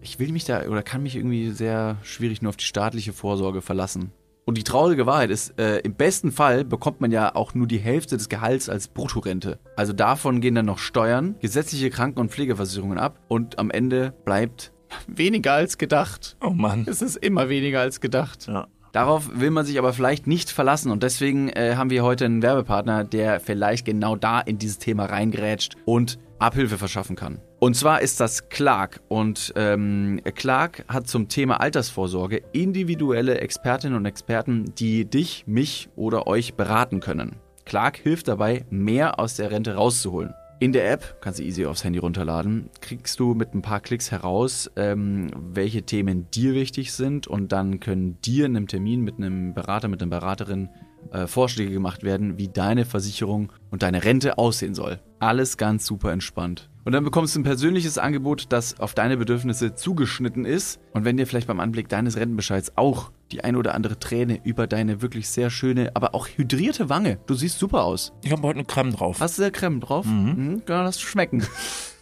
Ich will mich da oder kann mich irgendwie sehr schwierig nur auf die staatliche Vorsorge verlassen. Und die traurige Wahrheit ist, äh, im besten Fall bekommt man ja auch nur die Hälfte des Gehalts als Bruttorente. Also davon gehen dann noch Steuern, gesetzliche Kranken- und Pflegeversicherungen ab und am Ende bleibt weniger als gedacht. Oh Mann. Es ist immer weniger als gedacht. Ja. Darauf will man sich aber vielleicht nicht verlassen und deswegen äh, haben wir heute einen Werbepartner, der vielleicht genau da in dieses Thema reingrätscht und Abhilfe verschaffen kann. Und zwar ist das Clark und ähm, Clark hat zum Thema Altersvorsorge individuelle Expertinnen und Experten, die dich, mich oder euch beraten können. Clark hilft dabei, mehr aus der Rente rauszuholen. In der App, kannst du easy aufs Handy runterladen, kriegst du mit ein paar Klicks heraus, ähm, welche Themen dir wichtig sind und dann können dir in einem Termin mit einem Berater, mit einer Beraterin äh, Vorschläge gemacht werden, wie deine Versicherung und deine Rente aussehen soll. Alles ganz super entspannt. Und dann bekommst du ein persönliches Angebot, das auf deine Bedürfnisse zugeschnitten ist. Und wenn dir vielleicht beim Anblick deines Rentenbescheids auch die ein oder andere Träne über deine wirklich sehr schöne, aber auch hydrierte Wange, du siehst super aus. Ich habe heute eine Creme drauf. Hast du da Creme drauf? Mhm. Kann das schmecken.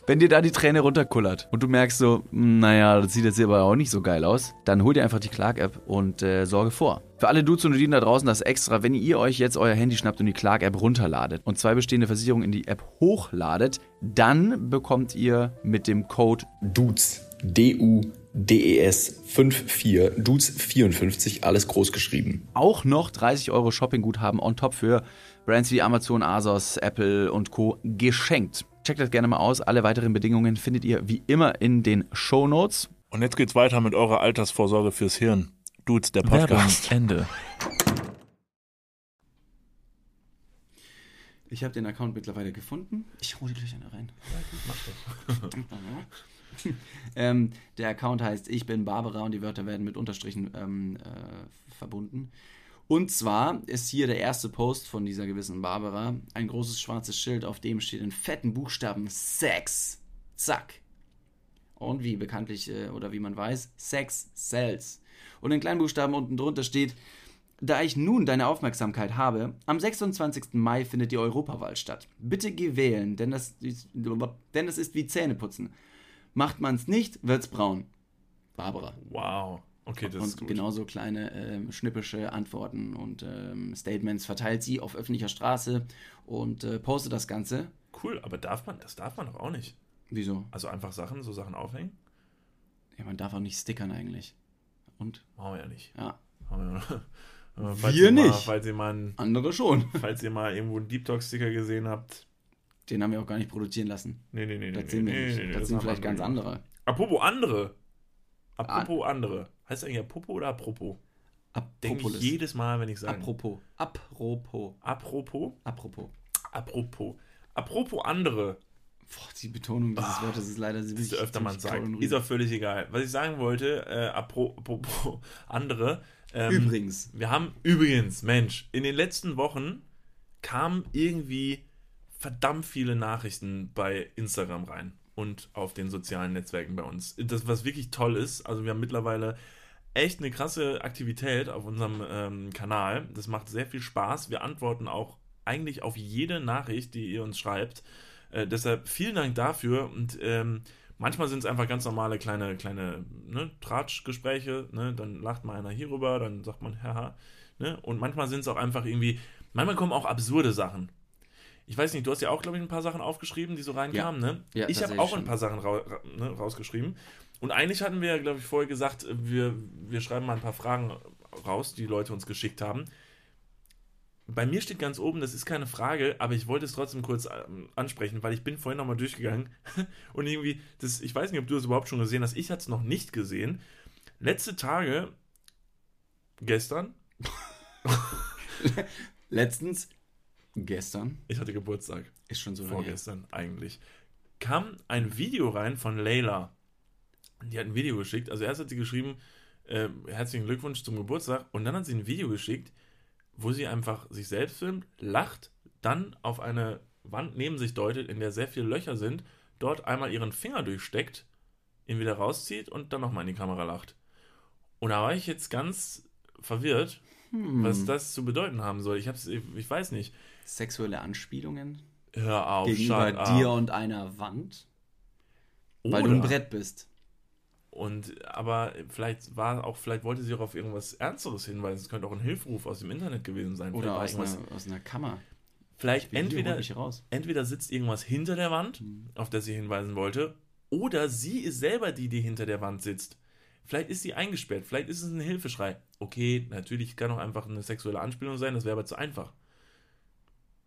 Wenn dir da die Träne runterkullert und du merkst so, "Hm, naja, das sieht jetzt aber auch nicht so geil aus, dann hol dir einfach die Clark-App und äh, sorge vor. Für alle Dudes und Dudinen da draußen das extra, wenn ihr euch jetzt euer Handy schnappt und die Clark-App runterladet und zwei bestehende Versicherungen in die App hochladet, dann bekommt ihr mit dem Code Dudes, D-U-D-E-S 54, Dudes 54, alles groß geschrieben. auch noch 30 Euro Shoppingguthaben on top für Brands wie Amazon, Asos, Apple und Co. geschenkt. Checkt das gerne mal aus. Alle weiteren Bedingungen findet ihr wie immer in den Show Notes. Und jetzt geht's weiter mit eurer Altersvorsorge fürs Hirn. Dudes, der Podcast. Ende. Ich habe den Account mittlerweile gefunden. Ich hole gleich eine rein. ähm, der Account heißt Ich bin Barbara und die Wörter werden mit Unterstrichen ähm, äh, verbunden. Und zwar ist hier der erste Post von dieser gewissen Barbara ein großes schwarzes Schild, auf dem steht in fetten Buchstaben Sex. Zack. Und wie bekanntlich äh, oder wie man weiß, Sex sells. Und in kleinen Buchstaben unten drunter steht, da ich nun deine Aufmerksamkeit habe, am 26. Mai findet die Europawahl statt. Bitte geh wählen, denn das ist, denn das ist wie Zähneputzen. Macht man's nicht, wird's braun. Barbara. Wow. Okay, das und ist gut. genauso kleine ähm, schnippische Antworten und ähm, Statements verteilt sie auf öffentlicher Straße und äh, postet das Ganze. Cool, aber darf man, das darf man doch auch nicht. Wieso? Also einfach Sachen, so Sachen aufhängen? Ja, man darf auch nicht stickern eigentlich. Und? Machen wir ja nicht. Ja, Machen wir, ihr Mal, nicht. falls ihr mal, einen- andere schon. falls ihr mal irgendwo einen Deep Talk Sticker gesehen habt. Den haben wir auch gar nicht produzieren lassen. Nee, nee, nee, nee. Das sind wir nee, nicht. nee, nee, das sind vielleicht ganz andere. Apropos andere. Apropos andere. Heißt eigentlich apropos oder apropos? Denke ich jedes Mal, wenn ich sage. Apropos. Apropos. Apropos. Apropos. Apropos. Apropos andere. Boah, die Betonung dieses Wortes ist leider Das Ah, öfter man sagt. Ist auch völlig egal. Was ich sagen wollte, äh, apro- apropos andere. Ähm, Übrigens. Wir haben übrigens, Mensch, in den letzten Wochen kamen irgendwie verdammt viele Nachrichten bei Instagram rein und auf den sozialen Netzwerken bei uns. Das, was wirklich toll ist, also wir haben mittlerweile echt eine krasse Aktivität auf unserem ähm, Kanal. Das macht sehr viel Spaß. Wir antworten auch eigentlich auf jede Nachricht, die ihr uns schreibt. Äh, deshalb vielen Dank dafür und ähm, manchmal sind es einfach ganz normale kleine, kleine ne, Tratschgespräche, ne? dann lacht mal einer hierüber, dann sagt man, haha, ne? und manchmal sind es auch einfach irgendwie, manchmal kommen auch absurde Sachen. Ich weiß nicht, du hast ja auch, glaube ich, ein paar Sachen aufgeschrieben, die so reinkamen, ne? Ja, ich habe auch ein paar Sachen ra ra ne, rausgeschrieben. Und eigentlich hatten wir, glaube ich, vorher gesagt, wir, wir schreiben mal ein paar Fragen raus, die Leute uns geschickt haben. Bei mir steht ganz oben, das ist keine Frage, aber ich wollte es trotzdem kurz ähm, ansprechen, weil ich bin vorhin nochmal durchgegangen und irgendwie, das, ich weiß nicht, ob du das überhaupt schon gesehen hast, ich hatte es noch nicht gesehen. Letzte Tage, gestern, Letztens, gestern, ich hatte Geburtstag, ist schon so lange her. vorgestern eigentlich, kam ein Video rein von Layla. Die hat ein Video geschickt. Also erst hat sie geschrieben, äh, herzlichen Glückwunsch zum Geburtstag. Und dann hat sie ein Video geschickt, wo sie einfach sich selbst filmt, lacht, dann auf eine Wand neben sich deutet, in der sehr viele Löcher sind, dort einmal ihren Finger durchsteckt, ihn wieder rauszieht und dann nochmal in die Kamera lacht. Und da war ich jetzt ganz verwirrt, Hm. was das zu bedeuten haben soll. Ich, hab's, ich, ich weiß nicht. Sexuelle Anspielungen Hör auf, gegenüber dir und einer Wand, weil du ein Brett bist. Und aber vielleicht war auch, vielleicht wollte sie auch auf irgendwas Ernsteres hinweisen. Es könnte auch ein Hilferuf aus dem Internet gewesen sein. Oder aus einer, aus einer Kammer. vielleicht entweder, raus. entweder sitzt irgendwas hinter der Wand, Hm. auf das sie hinweisen wollte, oder sie ist selber die, die hinter der Wand sitzt. Vielleicht ist sie eingesperrt, vielleicht ist es ein Hilfeschrei. Okay, natürlich kann auch einfach eine sexuelle Anspielung sein, das wäre aber zu einfach.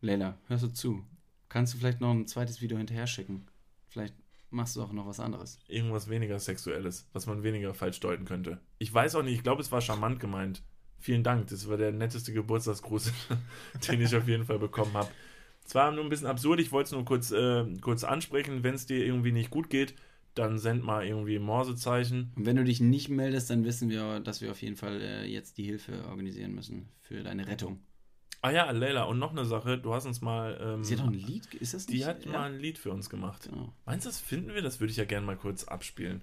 Leila, hörst du zu? Kannst du vielleicht noch ein zweites Video hinterher schicken? Vielleicht machst du auch noch was anderes. Irgendwas weniger Sexuelles, was man weniger falsch deuten könnte. Ich weiß auch nicht, ich glaube, es war charmant gemeint. Vielen Dank, das war der netteste Geburtstagsgruß, den ich auf jeden Fall bekommen habe. Es war nur ein bisschen absurd, ich wollte es nur kurz, äh, kurz ansprechen. Wenn es dir irgendwie nicht gut geht, dann send mal irgendwie Morsezeichen. Und wenn du dich nicht meldest, dann wissen wir, dass wir auf jeden Fall äh, jetzt die Hilfe organisieren müssen für deine Rettung. Ah ja, Leila, und noch eine Sache, du hast uns mal. Ähm, Sie hat doch ein Lied, ist das nicht? die hat ja? mal ein Lied für uns gemacht. Genau. Meinst du, das finden wir? Das würde ich ja gerne mal kurz abspielen.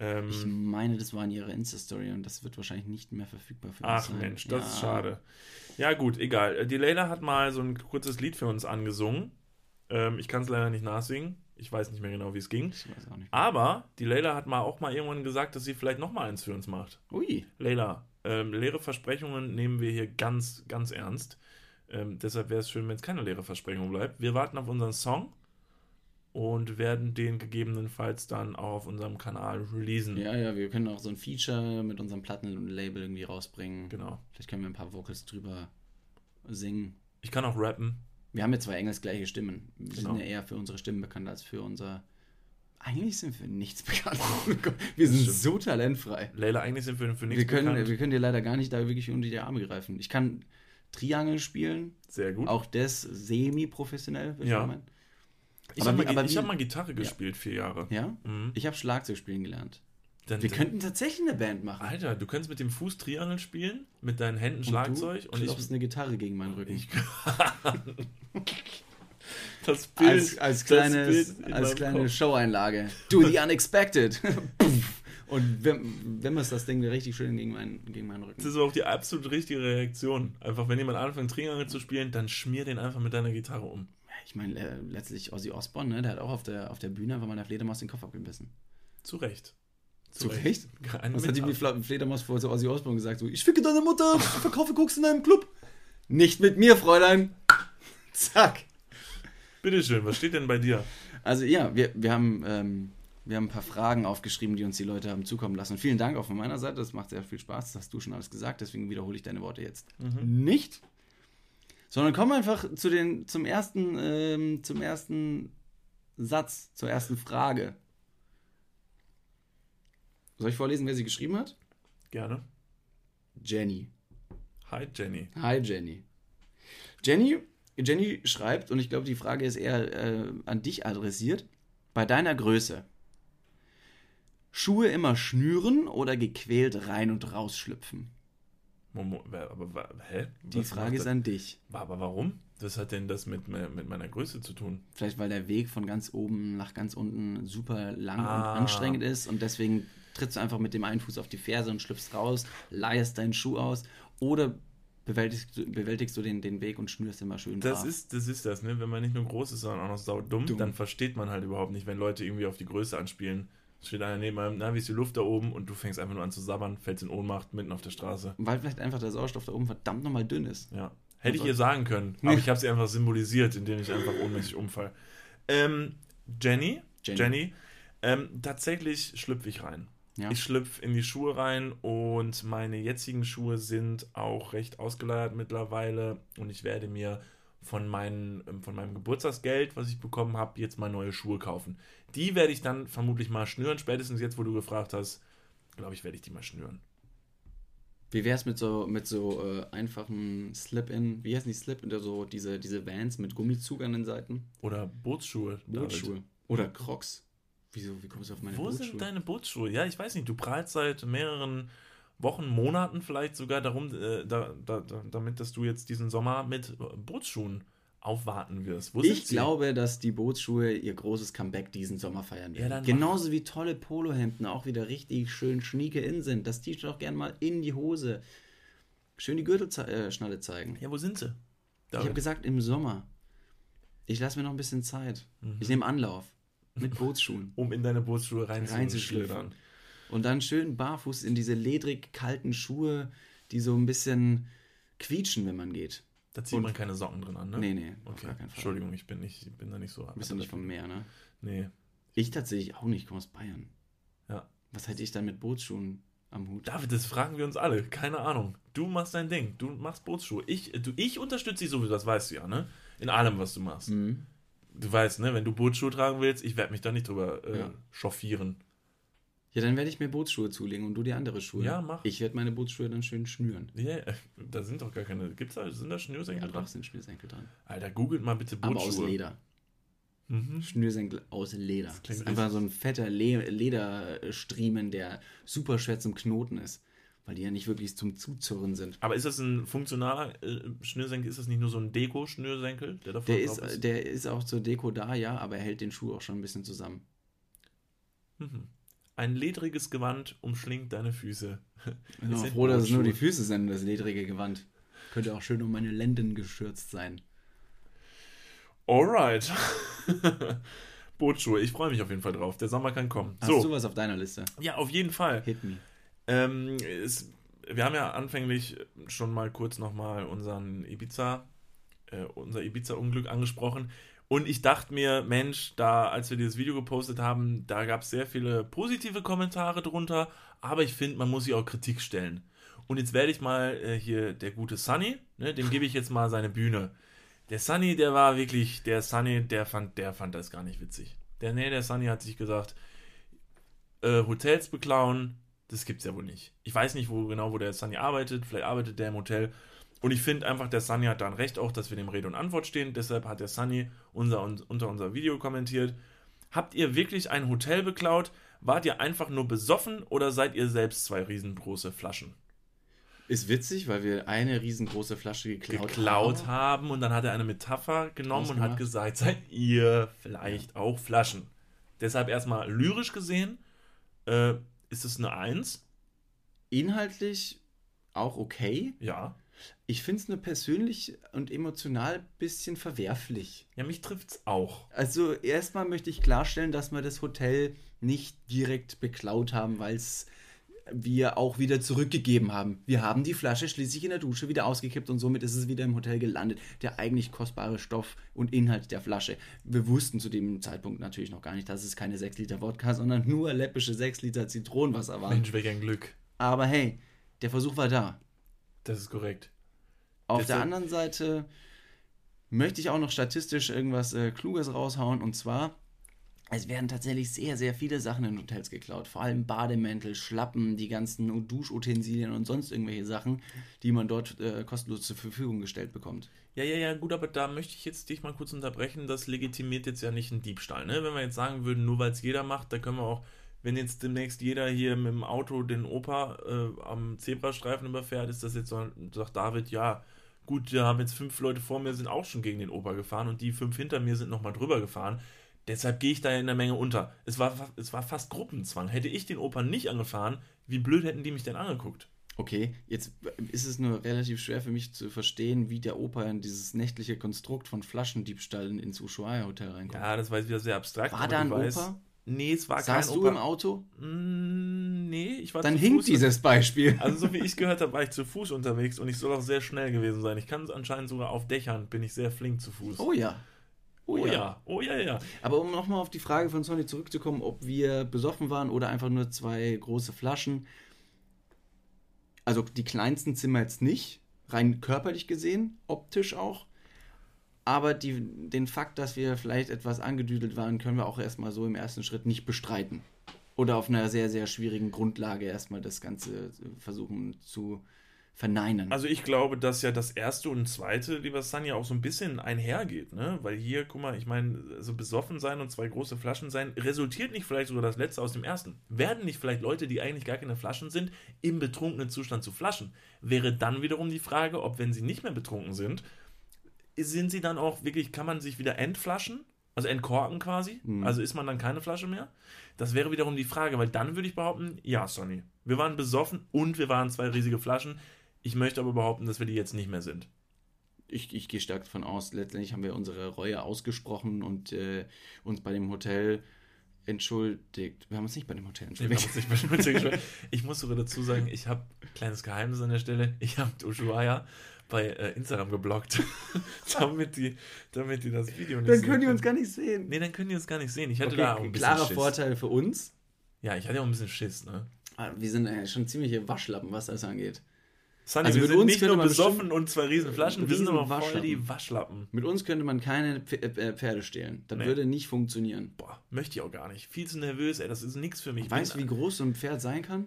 Ähm, Ich meine, das war in ihrer Insta-Story und das wird wahrscheinlich nicht mehr verfügbar für uns Ach. Mensch, das Ja. ist schade. Ja, gut, egal. Die Leila hat mal so ein kurzes Lied für uns angesungen. Ähm, ich kann es leider nicht nachsingen. Ich weiß nicht mehr genau, wie es ging. Ich weiß auch nicht. Aber die Leila hat mal auch mal irgendwann gesagt, dass sie vielleicht noch mal eins für uns macht. Ui, Leila, ähm, leere Versprechungen nehmen wir hier ganz, ganz ernst. Ähm, deshalb wäre es schön, wenn es keine leere Versprechung bleibt. Wir warten auf unseren Song und werden den gegebenenfalls dann auch auf unserem Kanal releasen. ja, ja, wir können auch so ein Feature mit unserem Plattenlabel irgendwie rausbringen. Genau. Vielleicht können wir ein paar Vocals drüber singen. Ich kann auch rappen. Wir haben ja zwei engelsgleiche Stimmen. Wir Genau. sind ja eher für unsere Stimmen bekannt als für unser. Eigentlich sind wir für nichts bekannt. wir sind so talentfrei. Leila, eigentlich sind wir für nichts Wir können, bekannt. wir können dir leider gar nicht da wirklich unter die Arme greifen. Ich kann Triangel spielen, Sehr gut. auch das semi-professionell, würde Ja. ich meinen. Ich habe mal, hab mal Gitarre gespielt, vier Jahre. Ja? Mhm. Ich habe Schlagzeug spielen gelernt. Dann, Wir dann- könnten tatsächlich eine Band machen. Alter, du kannst mit dem Fuß Triangel spielen, mit deinen Händen Und Schlagzeug du und ich. eine Gitarre gegen meinen Rücken. ich das Bild. als, als, kleines, Bild als kleine Kopf. Show-Einlage. Do the unexpected. Und wenn, wenn das Ding richtig schön gegen meinen, gegen meinen Rücken. Das ist auch die absolut richtige Reaktion. Einfach, wenn jemand anfängt, Triangel zu spielen, dann schmier den einfach mit deiner Gitarre um. Ich meine, äh, letztlich Ozzy Osbourne, ne, der hat auch auf der, auf der Bühne einfach mal der Fledermaus den Kopf abgebissen. Zu Recht. Zu Recht. Recht? Kein Was hat die Mitleid. Fla- Fledermaus vor so Ozzy Osbourne gesagt? So, ich ficke deine Mutter, ich verkaufe Koks in einem Club. Nicht mit mir, Fräulein. Zack. Bitteschön, was steht denn bei dir? Also ja, wir, wir, haben, ähm, wir haben ein paar Fragen aufgeschrieben, die uns die Leute haben zukommen lassen. Und vielen Dank auch von meiner Seite, das macht sehr viel Spaß, das hast du schon alles gesagt, deswegen wiederhole ich deine Worte jetzt nicht. Sondern komm einfach zu den, zum, ersten, ähm, zum ersten Satz, zur ersten Frage. Soll ich vorlesen, wer sie geschrieben hat? Gerne. Jenny. Hi Jenny. Hi Jenny. Jenny, Jenny schreibt, und ich glaube, die Frage ist eher äh, an dich adressiert, bei deiner Größe. Schuhe immer schnüren oder gequält rein und raus schlüpfen? Momo, aber hä? Die Frage ist an dich. Aber warum? Was hat denn das mit, mit meiner Größe zu tun? Vielleicht, weil der Weg von ganz oben nach ganz unten super lang Ah. und anstrengend ist und deswegen trittst du einfach mit dem einen Fuß auf die Ferse und schlüpfst raus, leihst deinen Schuh aus oder bewältigst du, bewältigst du den, den Weg und schnürst immer schön Das brav. ist, das ist das, ne? Wenn man nicht nur groß ist, sondern auch noch saudumm, Dumm. dann versteht man halt überhaupt nicht, wenn Leute irgendwie auf die Größe anspielen. Es steht einer neben einem, na, wie ist die Luft da oben? Und du fängst einfach nur an zu sabbern, fällst in Ohnmacht mitten auf der Straße. Weil vielleicht einfach der Sauerstoff da oben verdammt nochmal dünn ist. Ja. Hätte ich Also- ihr sagen können, aber ich habe sie einfach symbolisiert, indem ich einfach ohnmächtig umfall. Ähm, Jenny, Jenny. Jenny, ähm, tatsächlich schlüpfe ich rein. Ja. Ich schlüpfe in die Schuhe rein und meine jetzigen Schuhe sind auch recht ausgeleiert mittlerweile und ich werde mir von, meinen, ähm, von meinem Geburtstagsgeld, was ich bekommen habe, jetzt mal neue Schuhe kaufen. Die werde ich dann vermutlich mal schnüren, spätestens jetzt, wo du gefragt hast, glaube ich, werde ich die mal schnüren. Wie wär's mit so, mit so äh, einfachen Slip-In, wie heißen die Slip-In, so diese, diese Vans mit Gummizug an den Seiten? Oder Bootsschuhe. David. Bootschuhe. Oder Crocs. Wieso, wie kommst du auf meine Wo Bootschuhe? sind deine Bootsschuhe? Ja, ich weiß nicht. Du prahlst seit mehreren Wochen, Monaten vielleicht sogar darum, äh, da, da, da, damit, dass du jetzt diesen Sommer mit äh, Bootsschuhen aufwarten wirst. Wo ich glaube, dass die Bootsschuhe ihr großes Comeback diesen Sommer feiern Ja, werden. dann Genauso wie tolle Polohemden auch wieder richtig schön schnieke in sind. Das T-Shirt auch gern mal in die Hose. Schön die Gürtelschnalle zeigen. Ja, wo sind sie? Ich habe gesagt, im Sommer. Ich lasse mir noch ein bisschen Zeit. Mhm. Ich nehme Anlauf. Mit Bootsschuhen. um in deine Bootsschuhe reinzuschlittern. Und dann schön barfuß in diese ledrig kalten Schuhe, die so ein bisschen quietschen, wenn man geht. Da zieht Und- man keine Socken drin an, ne? Nee, nee, Okay. Entschuldigung, ich bin, nicht, ich bin da nicht so. Bist du nicht vom Meer, ne? Nee. Ich tatsächlich auch nicht, ich komme aus Bayern. Ja. Was hätte ich dann mit Bootsschuhen am Hut? David, das fragen wir uns alle. Keine Ahnung. Du machst dein Ding. Du machst Bootsschuhe. Ich, du, ich unterstütze dich sowieso, das weißt du ja, ne? In allem, was du machst. Mhm. Du weißt, ne? Wenn du Bootsschuhe tragen willst, ich werde mich da nicht drüber äh, Ja. chauffieren. Ja, dann werde ich mir Bootsschuhe zulegen und du dir andere Schuhe. Ja, mach. Ich werde meine Bootsschuhe dann schön schnüren. Ja, äh, da sind doch gar keine. Gibt's da, sind da Schnürsenkel Ja, dran? doch sind Schnürsenkel dran. Alter, googelt mal bitte Aber Bootsschuhe. aus Leder. Mhm. Schnürsenkel aus Leder. Das, klingt ist einfach so ein fetter Le Lederstriemen, der super schwer zum Knoten ist. Weil die ja nicht wirklich zum Zuzurren sind. Aber ist das ein funktionaler äh, Schnürsenkel? Ist das nicht nur so ein Deko-Schnürsenkel, der da Der vorne ist, drauf der ist auch zur Deko da, ja, aber er hält den Schuh auch schon ein bisschen zusammen. Mhm. Ein ledriges Gewand umschlingt deine Füße. Ich bin auch froh, dass es nur die Bootschuhe. Füße sind, das ledrige Gewand. Könnte auch schön um meine Lenden geschürzt sein. Alright. Bootsschuhe, ich freue mich auf jeden Fall drauf. Der Sommer kann kommen. Hast du so, was auf deiner Liste? ja, auf jeden Fall. Hit me. Ähm, es, wir haben ja anfänglich schon mal kurz nochmal unseren Ibiza, äh, unser Ibiza-Unglück angesprochen. Und ich dachte mir, Mensch, da, als wir dieses Video gepostet haben, da gab es sehr viele positive Kommentare drunter, aber ich finde, man muss sich auch Kritik stellen. Und jetzt werde ich mal äh, hier der gute Sunny, ne, dem gebe ich jetzt mal seine Bühne. Der Sunny, der war wirklich, der Sunny, der fand, der fand das gar nicht witzig. Der, nee, der Sunny hat sich gesagt, äh, Hotels beklauen, das gibt's ja wohl nicht. Ich weiß nicht, wo genau, wo der Sunny arbeitet. Vielleicht arbeitet der im Hotel. Und ich finde einfach, der Sunny hat dann recht auch, dass wir dem Rede und Antwort stehen. Deshalb hat der Sunny unser, unter unser Video kommentiert. Habt ihr wirklich ein Hotel beklaut? Wart ihr einfach nur besoffen oder seid ihr selbst zwei riesengroße Flaschen Ist witzig, weil wir eine riesengroße Flasche geklaut, geklaut haben. haben? Und dann hat er eine Metapher genommen und hat gesagt, seid ihr vielleicht auch Flaschen? Deshalb erstmal lyrisch gesehen, äh, ist es eine Eins? Inhaltlich auch okay. Ja. Ich finde es nur persönlich und emotional ein bisschen verwerflich. Ja, mich trifft's auch. Also erstmal möchte ich klarstellen, dass wir das Hotel nicht direkt beklaut haben, weil es wir auch wieder zurückgegeben haben. Wir haben die Flasche schließlich in der Dusche wieder ausgekippt und somit ist es wieder im Hotel gelandet. Der eigentlich kostbare Stoff und Inhalt der Flasche. Wir wussten zu dem Zeitpunkt natürlich noch gar nicht, dass es keine 6 Liter Wodka, sondern nur läppische 6 Liter Zitronenwasser waren. Mensch, welch ein Glück. Aber hey, der Versuch war da. Das ist korrekt. Auf Das der anderen Seite möchte ich auch noch statistisch irgendwas äh, Kluges raushauen und zwar. Es werden tatsächlich sehr, sehr viele Sachen in Hotels geklaut. Vor allem Bademäntel, Schlappen, die ganzen Duschutensilien und sonst irgendwelche Sachen, die man dort äh, kostenlos zur Verfügung gestellt bekommt. Ja, ja, ja, gut, aber da möchte ich jetzt dich mal kurz unterbrechen. Das legitimiert jetzt ja nicht einen Diebstahl. Ne? Wenn wir jetzt sagen würden, nur weil es jeder macht, da können wir auch, wenn jetzt demnächst jeder hier mit dem Auto den Opa äh, am Zebrastreifen überfährt, ist das jetzt so, sagt David, ja, gut, da haben jetzt fünf Leute vor mir, sind auch schon gegen den Opa gefahren und die fünf hinter mir sind nochmal drüber gefahren. Deshalb gehe ich da in der Menge unter. Es war, es war fast Gruppenzwang. Hätte ich den Opa nicht angefahren, wie blöd hätten die mich denn angeguckt? Okay, jetzt ist es nur relativ schwer für mich zu verstehen, wie der Opa in dieses nächtliche Konstrukt von Flaschendiebstahl ins Ushuaia-Hotel reinkommt. Ja, das war wieder sehr abstrakt. War da ein du weißt- Opa? Nee, es war Saß kein du Opa. im Auto? Mm, nee, ich war Dann zu hinkt Fuß dieses Beispiel. Also so wie ich gehört habe, war ich zu Fuß unterwegs und ich soll auch sehr schnell gewesen sein. Ich kann es anscheinend sogar auf Dächern, bin ich sehr flink zu Fuß. Oh ja. Oh ja, oh ja, ja. Aber um nochmal auf die Frage von Sony zurückzukommen, ob wir besoffen waren oder einfach nur zwei große Flaschen. Also die kleinsten Zimmer jetzt nicht, rein körperlich gesehen, optisch auch. Aber die, den Fakt, dass wir vielleicht etwas angedüdelt waren, können wir auch erstmal so im ersten Schritt nicht bestreiten. Oder auf einer sehr, sehr schwierigen Grundlage erstmal das Ganze versuchen zu verneinen. Also ich glaube, dass ja das erste und zweite, lieber Sanja, auch so ein bisschen einhergeht, ne? Weil hier, guck mal, ich meine, so besoffen sein und zwei große Flaschen sein, resultiert nicht vielleicht sogar das letzte aus dem ersten. Werden nicht vielleicht Leute, die eigentlich gar keine Flaschen sind, im betrunkenen Zustand zu Flaschen? Wäre dann wiederum die Frage, ob wenn sie nicht mehr betrunken sind, sind sie dann auch wirklich, kann man sich wieder entflaschen? Also entkorken quasi? Also ist man dann keine Flasche mehr? Das wäre wiederum die Frage, weil dann würde ich behaupten, ja, Sonny, wir waren besoffen und wir waren zwei riesige Flaschen. Ich möchte aber behaupten, dass wir die jetzt nicht mehr sind. ich, ich gehe stark davon aus, letztendlich haben wir unsere Reue ausgesprochen und äh, uns bei dem Hotel entschuldigt. Wir haben uns nicht bei dem Hotel entschuldigt. geschwört. Ich muss sogar dazu sagen, ich habe kleines Geheimnis an der Stelle. Ich habe Ushuaia bei äh, Instagram geblockt, damit die, damit die das Video nicht Dann sehen können die uns gar nicht sehen. Nee, dann können die uns gar nicht sehen. Ich hatte Okay, da auch ein bisschen klarer Schiss. Vorteil für uns. Ja, ich hatte auch ein bisschen Schiss, ne? Ah, Wir sind äh, schon ziemliche Waschlappen, was das angeht. Sunny, Also wir mit sind uns nicht nur besoffen und zwei riesen Flaschen, wir sind aber voll die Waschlappen. Mit uns könnte man keine äh, Pferde stehlen. Das Nee. würde nicht funktionieren. Boah, möchte ich auch gar nicht. Viel zu nervös, ey, das ist nichts für mich. Ich weißt du, wie groß so ein Pferd sein kann?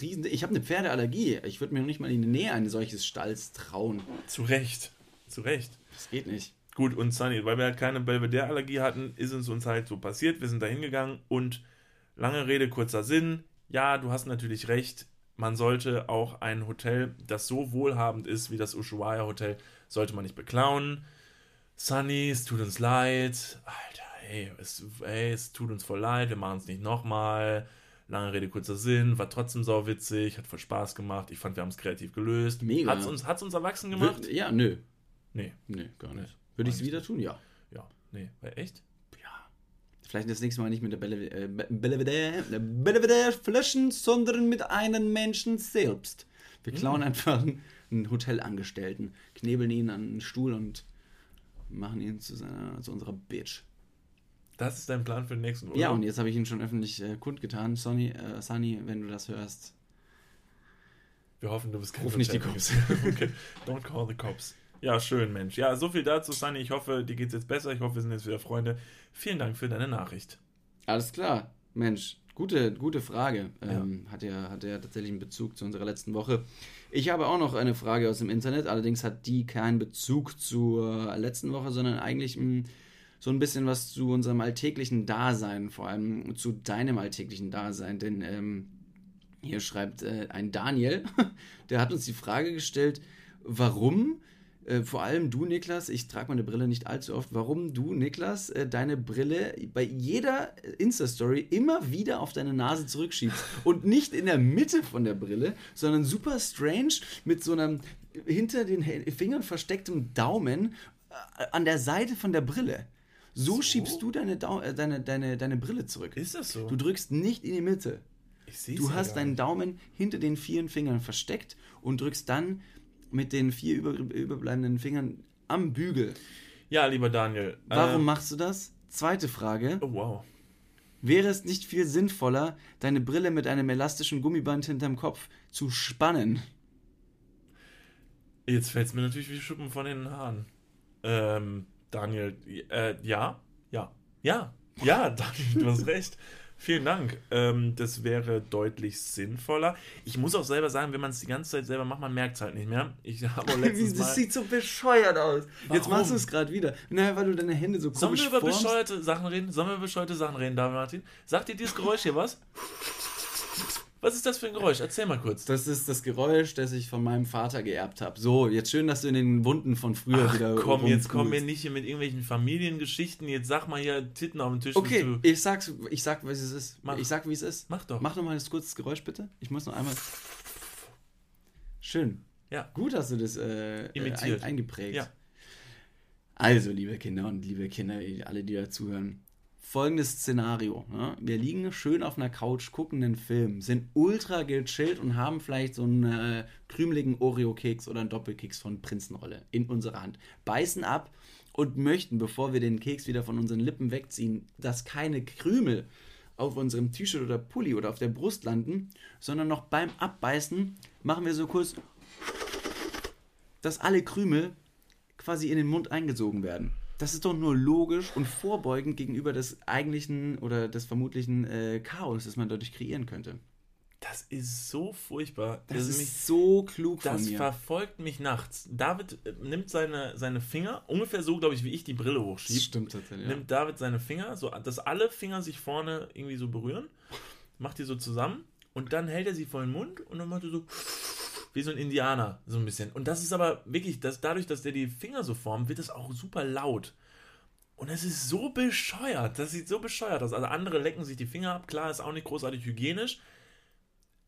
Riesen. Ich habe eine Pferdeallergie. Ich würde mir noch nicht mal in die Nähe eines solches Stalls trauen. Zu Recht. Zu Recht. Das geht nicht. Gut, und Sunny, weil wir halt keine Belvedere-Allergie hatten, ist es uns halt so passiert. Wir sind da hingegangen und lange Rede, kurzer Sinn. Ja, du hast natürlich recht. Man sollte auch ein Hotel, das so wohlhabend ist wie das Ushuaia Hotel, sollte man nicht beklauen. Sunny, es tut uns leid. Alter, ey, es, ey, es tut uns voll leid. Wir machen es nicht nochmal. Lange Rede, kurzer Sinn. War trotzdem sauwitzig. Hat voll Spaß gemacht. Ich fand, wir haben es kreativ gelöst. Mega. Hat es uns, hat's uns erwachsen gemacht? Ja, nö. Nee. Nö, gar nicht. Würde ich es wieder tun? Ja. Ja, nee. War echt? Vielleicht das nächste Mal nicht mit der Belle, äh, Flaschen, sondern mit einem Menschen selbst. Wir klauen einfach einen, Hotelangestellten, knebeln ihn an einen Stuhl und machen ihn zu, seiner, zu unserer Bitch. Das ist dein Plan für den nächsten Urlaub? Ja, und jetzt habe ich ihn schon öffentlich äh, kundgetan. Sonny, äh, Sunny, wenn du das hörst. Wir hoffen, du bist kein Ruf nicht die Hotel- okay. Don't call the cops. Ja, schön, Mensch. Ja, so viel dazu, Sunny. Ich hoffe, dir geht's jetzt besser. Ich hoffe, wir sind jetzt wieder Freunde. Vielen Dank für deine Nachricht. Alles klar. Mensch, gute, gute Frage. Ähm, hat, ja, hat ja tatsächlich einen Bezug zu unserer letzten Woche. Ich habe auch noch eine Frage aus dem Internet, allerdings hat die keinen Bezug zur letzten Woche, sondern eigentlich mh, so ein bisschen was zu unserem alltäglichen Dasein, vor allem zu deinem alltäglichen Dasein. Denn ähm, hier schreibt äh, ein Daniel, der hat uns die Frage gestellt, warum äh, vor allem du, Niklas, ich trage meine Brille nicht allzu oft, warum du, Niklas, äh, deine Brille bei jeder Insta-Story immer wieder auf deine Nase zurückschiebst. Und nicht in der Mitte von der Brille, sondern super strange mit so einem hinter den Fingern verstecktem Daumen äh, an der Seite von der Brille. So, schiebst du deine, äh, deine, deine, deine Brille zurück. Ist das so? Du drückst nicht in die Mitte. ich Du ja hast gar deinen. Daumen hinter den vier Fingern versteckt und drückst dann mit den vier über, überbleibenden Fingern am Bügel. Ja, lieber Daniel. Warum ähm, machst du das? Zweite Frage. Oh, wow. Wäre es nicht viel sinnvoller, deine Brille mit einem elastischen Gummiband hinterm Kopf zu spannen? Jetzt fällt es mir natürlich wie Schuppen von den Haaren. Ähm, Daniel, äh, ja, ja, ja, ja, Daniel, du hast recht. Vielen Dank. Ähm, das wäre deutlich sinnvoller. Ich muss auch selber sagen, wenn man es die ganze Zeit selber macht, man merkt es halt nicht mehr. Ich habe letztens mal... das sieht so bescheuert aus. Jetzt Warum? machst du es gerade wieder. Naja, weil du deine Hände so Sollen komisch wir über formst. bescheuerte Sachen reden? Sollen wir über bescheuerte Sachen reden, David Martin? Sagt dir dieses Geräusch hier was? Was ist das für ein Geräusch? Erzähl mal kurz. Das ist das Geräusch, das ich von meinem Vater geerbt habe. So, jetzt schön, dass du in den Wunden von früher Ach, wieder komm, jetzt kommen wir rumwühlst. nicht hier mit irgendwelchen Familiengeschichten. Jetzt sag mal hier Titten auf dem Tisch. Okay, ich sag's, ich sag, was es ist. Mach. Ich sag, wie es ist. Mach doch. Mach noch mal ein kurzes Geräusch, bitte. Ich muss noch einmal. Schön. Ja. Gut hast du das äh, Imitiert. ein, eingeprägt. Ja. Also, liebe Kinder und liebe Kinder, alle, die da zuhören. Folgendes Szenario. Ne? Wir liegen schön auf einer Couch, gucken einen Film, sind ultra gechillt und haben vielleicht so einen äh, krümeligen Oreo-Keks oder einen Doppelkeks von Prinzenrolle in unserer Hand. Beißen ab und möchten, bevor wir den Keks wieder von unseren Lippen wegziehen, dass keine Krümel auf unserem T-Shirt oder Pulli oder auf der Brust landen, sondern noch beim Abbeißen machen wir so kurz, dass alle Krümel quasi in den Mund eingesogen werden. Das ist doch nur logisch und vorbeugend gegenüber des eigentlichen oder des vermutlichen äh, Chaos, das man dadurch kreieren könnte. Das ist so furchtbar. Das Also ist mich- so klug von das mir. verfolgt mich nachts. David äh, nimmt seine, seine Finger, ungefähr so, glaube ich, wie ich die Brille hochschiebe. stimmt tatsächlich. Ja. Nimmt David seine Finger, so dass alle Finger sich vorne irgendwie so berühren, macht die so zusammen und dann hält er sie vor den Mund und dann macht er so wie so ein Indianer, so ein bisschen. Und das ist aber wirklich, dass dadurch, dass der die Finger so formt, wird es auch super laut. Und es ist so bescheuert. Das sieht so bescheuert aus. Also andere lecken sich die Finger ab. Klar, ist auch nicht großartig hygienisch.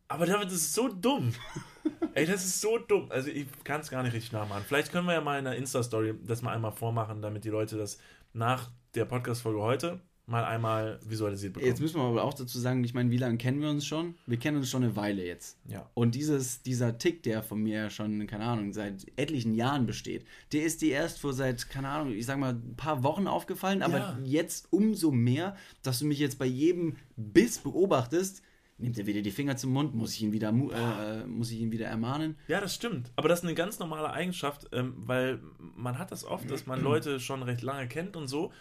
Aber das ist so dumm. Ey, das ist so dumm. Also ich kann es gar nicht richtig nachmachen. Vielleicht können wir ja mal in der Insta-Story das mal einmal vormachen, damit die Leute das nach der Podcast-Folge heute mal einmal visualisiert bekommen. Jetzt müssen wir aber auch dazu sagen, ich meine, wie lange kennen wir uns schon? Wir kennen uns schon eine Weile jetzt. Ja. Und dieses, dieser Tick, der von mir schon, keine Ahnung, seit etlichen Jahren besteht, der ist dir erst vor seit, keine Ahnung, ich sag mal, ein paar Wochen aufgefallen, aber Ja. jetzt umso mehr, dass du mich jetzt bei jedem Biss beobachtest, nimmt er wieder die Finger zum Mund, muss ich ihn wieder, mu- äh, muss ich ihn wieder ermahnen. Ja, das stimmt. Aber das ist eine ganz normale Eigenschaft, ähm, weil man hat das oft, dass man Leute schon recht lange kennt und so.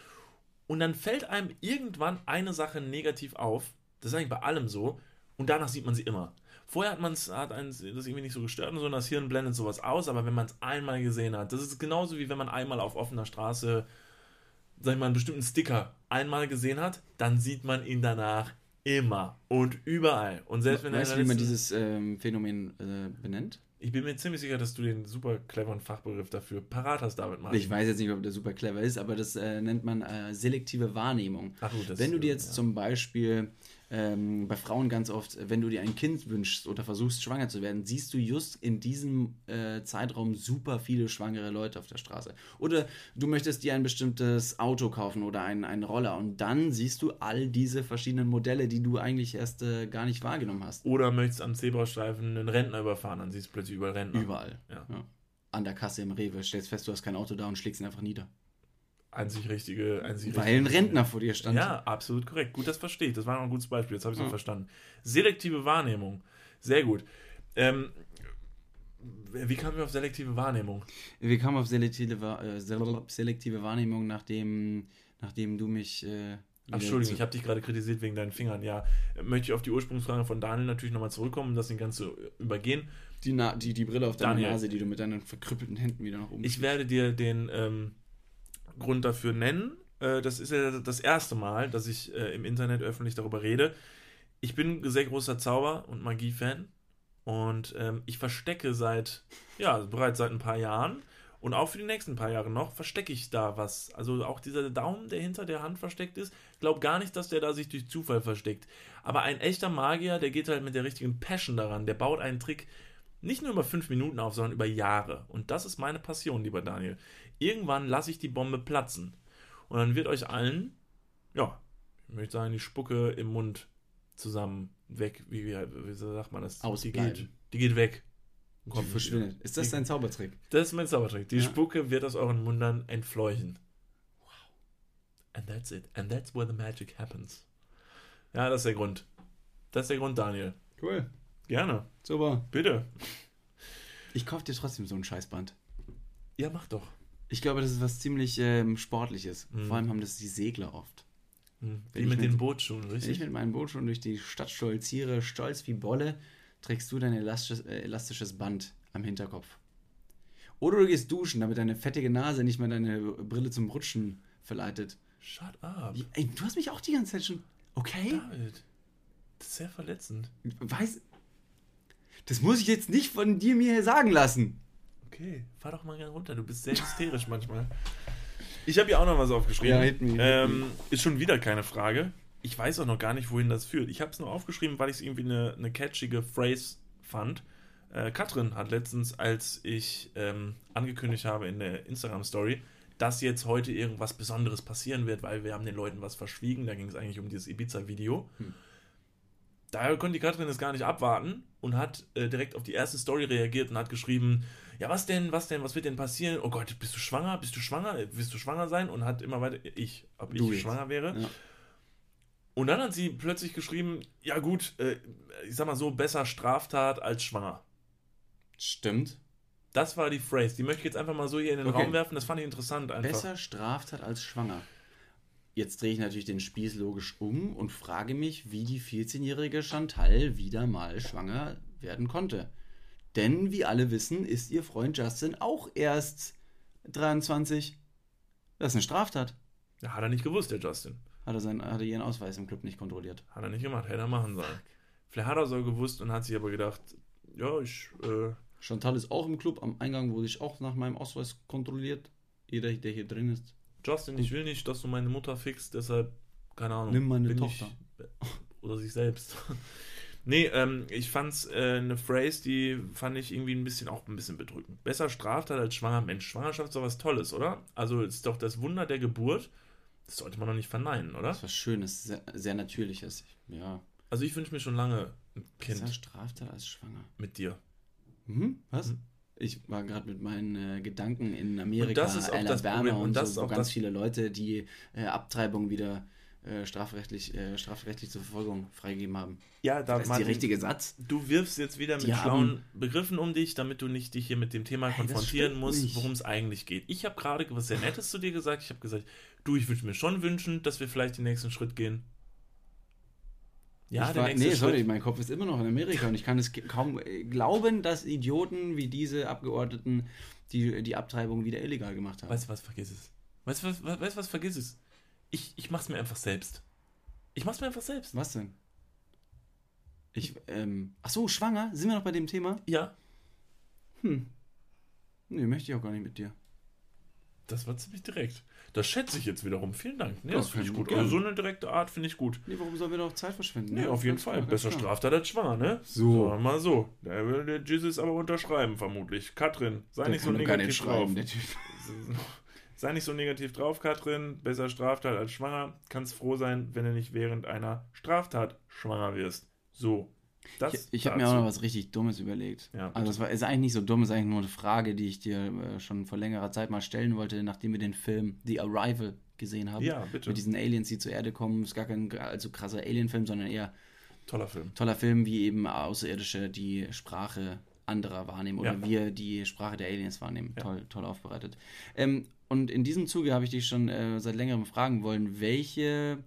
Und dann fällt einem irgendwann eine Sache negativ auf. Das ist eigentlich bei allem so. Und danach sieht man sie immer. Vorher hat man es, hat einen das irgendwie nicht so gestört und so, und das Hirn blendet sowas aus, aber wenn man es einmal gesehen hat, das ist genauso wie wenn man einmal auf offener Straße, sag ich mal, einen bestimmten Sticker einmal gesehen hat, dann sieht man ihn danach immer und überall. Und selbst wenn Weißt du, wie man dieses ähm, Phänomen äh, benennt? Ich bin mir ziemlich sicher, dass du den super cleveren Fachbegriff dafür parat hast, David Martin. Ich weiß jetzt nicht, ob der super clever ist, aber das äh, nennt man äh, selektive Wahrnehmung. Ach gut, das- wenn du dir jetzt ja. zum Beispiel ähm, bei Frauen ganz oft, wenn du dir ein Kind wünschst oder versuchst, schwanger zu werden, siehst du just in diesem äh, Zeitraum super viele schwangere Leute auf der Straße. Oder du möchtest dir ein bestimmtes Auto kaufen oder einen, einen Roller und dann siehst du all diese verschiedenen Modelle, die du eigentlich erst äh, gar nicht wahrgenommen hast. Oder möchtest am Zebrastreifen einen Rentner überfahren, dann siehst du plötzlich überall Rentner. Überall. Ja. An der Kasse im Rewe stellst fest, du hast kein Auto da und schlägst ihn einfach nieder. Einzig richtige, einzig Weil ein richtige- Rentner vor dir stand. Ja, absolut korrekt. Gut, das verstehe ich. Das war noch ein gutes Beispiel. Jetzt habe ich es Ja. auch verstanden. Selektive Wahrnehmung. Sehr gut. Ähm, wie kamen wir auf selektive Wahrnehmung? Wir kamen auf selektive, äh, sel- selektive Wahrnehmung, nachdem, nachdem du mich. Äh, Ach, Entschuldigung, ich habe dich gerade kritisiert wegen deinen Fingern. Ja, möchte ich auf die Ursprungsfrage von Daniel natürlich nochmal zurückkommen, um das den ganz zu übergehen. die, Na die, die Brille auf deiner. Nase, die du mit deinen verkrüppelten Händen wieder nach oben. Ich werde dir den ähm, Grund dafür nennen. Äh, das ist ja das erste Mal, dass ich äh, im Internet öffentlich darüber rede. Ich bin ein sehr großer Zauber- und Magie-Fan und ähm, ich verstecke seit, ja, bereits seit ein paar Jahren Und auch für die nächsten paar Jahre noch verstecke ich da was. Also auch dieser Daumen, der hinter der Hand versteckt ist, glaub gar nicht, dass der da sich durch Zufall versteckt. Aber ein echter Magier, der geht halt mit der richtigen Passion daran. Der baut einen Trick nicht nur über fünf Minuten auf, sondern über Jahre. Und das ist meine Passion, lieber Daniel. Irgendwann lasse ich die Bombe platzen. Und dann wird euch allen, ja, ich möchte sagen, die Spucke im Mund zusammen weg. Wie, wie, wie sagt man das? Die Ausbleiben. geht, die geht weg. Die Kommt verschwindet. Ist das dein Zaubertrick? Das ist mein Zaubertrick. Die Ja. Spucke wird aus euren Mundern entfleuchen. Wow. And that's it. And that's where the magic happens. Ja, das ist der Grund. Das ist der Grund, Daniel. Cool. Gerne. Super. Bitte. Ich kaufe dir trotzdem so ein Scheißband. Ja, mach doch. Ich glaube, das ist was ziemlich ähm, Sportliches. Mhm. Vor allem haben das die Segler oft. Hm. Wenn Wie ich mit mit- den Bootsschuhen, Wenn ich richtig? mit meinem Boot schon durch die Stadt stolziere, stolz wie Bolle, trägst du dein elastisches, äh, elastisches Band am Hinterkopf. Oder du gehst duschen, damit deine fettige Nase nicht mehr deine Brille zum Rutschen verleitet. Shut up. Ey, du hast mich auch die ganze Zeit schon. Okay? David. Das ist sehr verletzend. Weiß. Das muss ich jetzt nicht von dir mir sagen lassen. Okay, fahr doch mal gerne runter. Du bist sehr hysterisch manchmal. Ich habe ja auch noch was aufgeschrieben. Ja, hit me, hit ähm, ist schon wieder keine Frage. Ich weiß auch noch gar nicht, wohin das führt. Ich habe es nur aufgeschrieben, weil ich es irgendwie eine, eine catchige Phrase fand. Äh, Katrin hat letztens, als ich ähm, angekündigt habe in der Instagram-Story, dass jetzt heute irgendwas Besonderes passieren wird, weil wir haben den Leuten was verschwiegen. Da ging es eigentlich um dieses Ibiza-Video. Hm. Daher konnte die Katrin es gar nicht abwarten und hat äh, direkt auf die erste Story reagiert und hat geschrieben, ja, was denn, was denn, was wird denn passieren? Oh Gott, bist du schwanger? Bist du schwanger? Willst du schwanger sein? Und hat immer weiter, ich, ob Du ich jetzt. schwanger wäre. Ja. Und dann hat sie plötzlich geschrieben, ja gut, äh, ich sag mal so, besser Straftat als schwanger. Stimmt. Das war die Phrase. Die möchte ich jetzt einfach mal so hier in den Okay. Raum werfen. Das fand ich interessant einfach. Besser Straftat als schwanger. Jetzt drehe ich natürlich den Spieß logisch um und frage mich, wie die 14-jährige Chantal wieder mal schwanger werden konnte. Denn, wie alle wissen, ist ihr Freund Justin auch erst 23. Das ist eine Straftat. Ja, hat er nicht gewusst, der Justin. Hat er, sein, hat er ihren Ausweis im Club nicht kontrolliert. Hat er nicht gemacht, hätte er machen sollen. Vielleicht hat er so gewusst und hat sich aber gedacht, ja, ich, äh, Chantal ist auch im Club. Am Eingang wurde ich auch nach meinem Ausweis kontrolliert. Jeder, der hier drin ist. Justin, ich will nicht, dass du meine Mutter fixst, deshalb, keine Ahnung. Nimm meine Tochter. Ich, oder sich selbst. nee, ähm, ich fand's äh, eine Phrase, die fand ich irgendwie ein bisschen auch ein bisschen bedrückend. Besser Straftat als schwanger Mensch. Schwangerschaft ist doch was Tolles, oder? Also ist doch das Wunder der Geburt. Das sollte man doch nicht verneinen, oder? Das ist was Schönes, sehr, sehr Natürliches. Ja. Also ich wünsche mir schon lange ein Kind Besser Straftat als schwanger. mit dir. Mhm, was? Mhm. Ich war gerade mit meinen äh, Gedanken in Amerika, Und das ist auch das Alabama und, Und das so, ist wo auch ganz viele Leute die äh, Abtreibung wieder äh, strafrechtlich, äh, strafrechtlich zur Verfolgung freigegeben haben. Ja, da Das ist der richtige Satz. Du wirfst jetzt wieder mit Die schlauen haben- Begriffen um dich, damit du nicht dich hier mit dem Thema konfrontieren stimmt musst, worum es eigentlich geht. Ich habe gerade was sehr Nettes zu dir gesagt. Ich habe gesagt, du, ich würde mir schon wünschen, dass wir vielleicht den nächsten Schritt gehen. Ja, ich war, nee, Schritt. sorry, mein Kopf ist immer noch in Amerika und ich kann es kaum äh, glauben, dass Idioten wie diese Abgeordneten die, die Abtreibung wieder illegal gemacht haben. Weißt du was, vergiss es. Weißt du was, weißt was, vergiss es. Ich, ich mach's mir einfach selbst. Ich mach's mir einfach selbst. Was denn? Ich, ähm, ach so, schwanger? Sind wir noch bei dem Thema? Ja, Hm. Nee, möchte ich auch gar nicht mit dir. das war ziemlich direkt. Das schätze ich jetzt wiederum. Vielen Dank. Nee, das finde ich gut. Also so eine direkte Art finde ich gut. Nee, warum sollen wir doch Zeit verschwenden? Nee, Ja, auf jeden Fall. klar, Besser. Straftat als schwanger, ne? So. Wir mal so. Der will der Jesus aber unterschreiben, vermutlich. Katrin, sei Der nicht so negativ nicht drauf. Sei nicht so negativ drauf, Katrin. Besser Straftat als schwanger. Kannst froh sein, wenn du nicht während einer Straftat schwanger wirst. So. Das Ich, ich habe mir auch noch was richtig Dummes überlegt. Ja, also es war ist eigentlich nicht so dumm, ist eigentlich nur eine Frage, die ich dir äh, schon vor längerer Zeit mal stellen wollte, nachdem wir den Film The Arrival gesehen haben. Ja, bitte. Mit diesen Aliens, die zur Erde kommen. Ist gar kein allzu krasser Alien-Film, sondern eher Toller Film. toller Film, wie eben Außerirdische die Sprache anderer wahrnehmen oder Ja. wir die Sprache der Aliens wahrnehmen. Ja. Toll, toll aufbereitet. Ähm, und in diesem Zuge habe ich dich schon äh, seit längerem fragen wollen, welche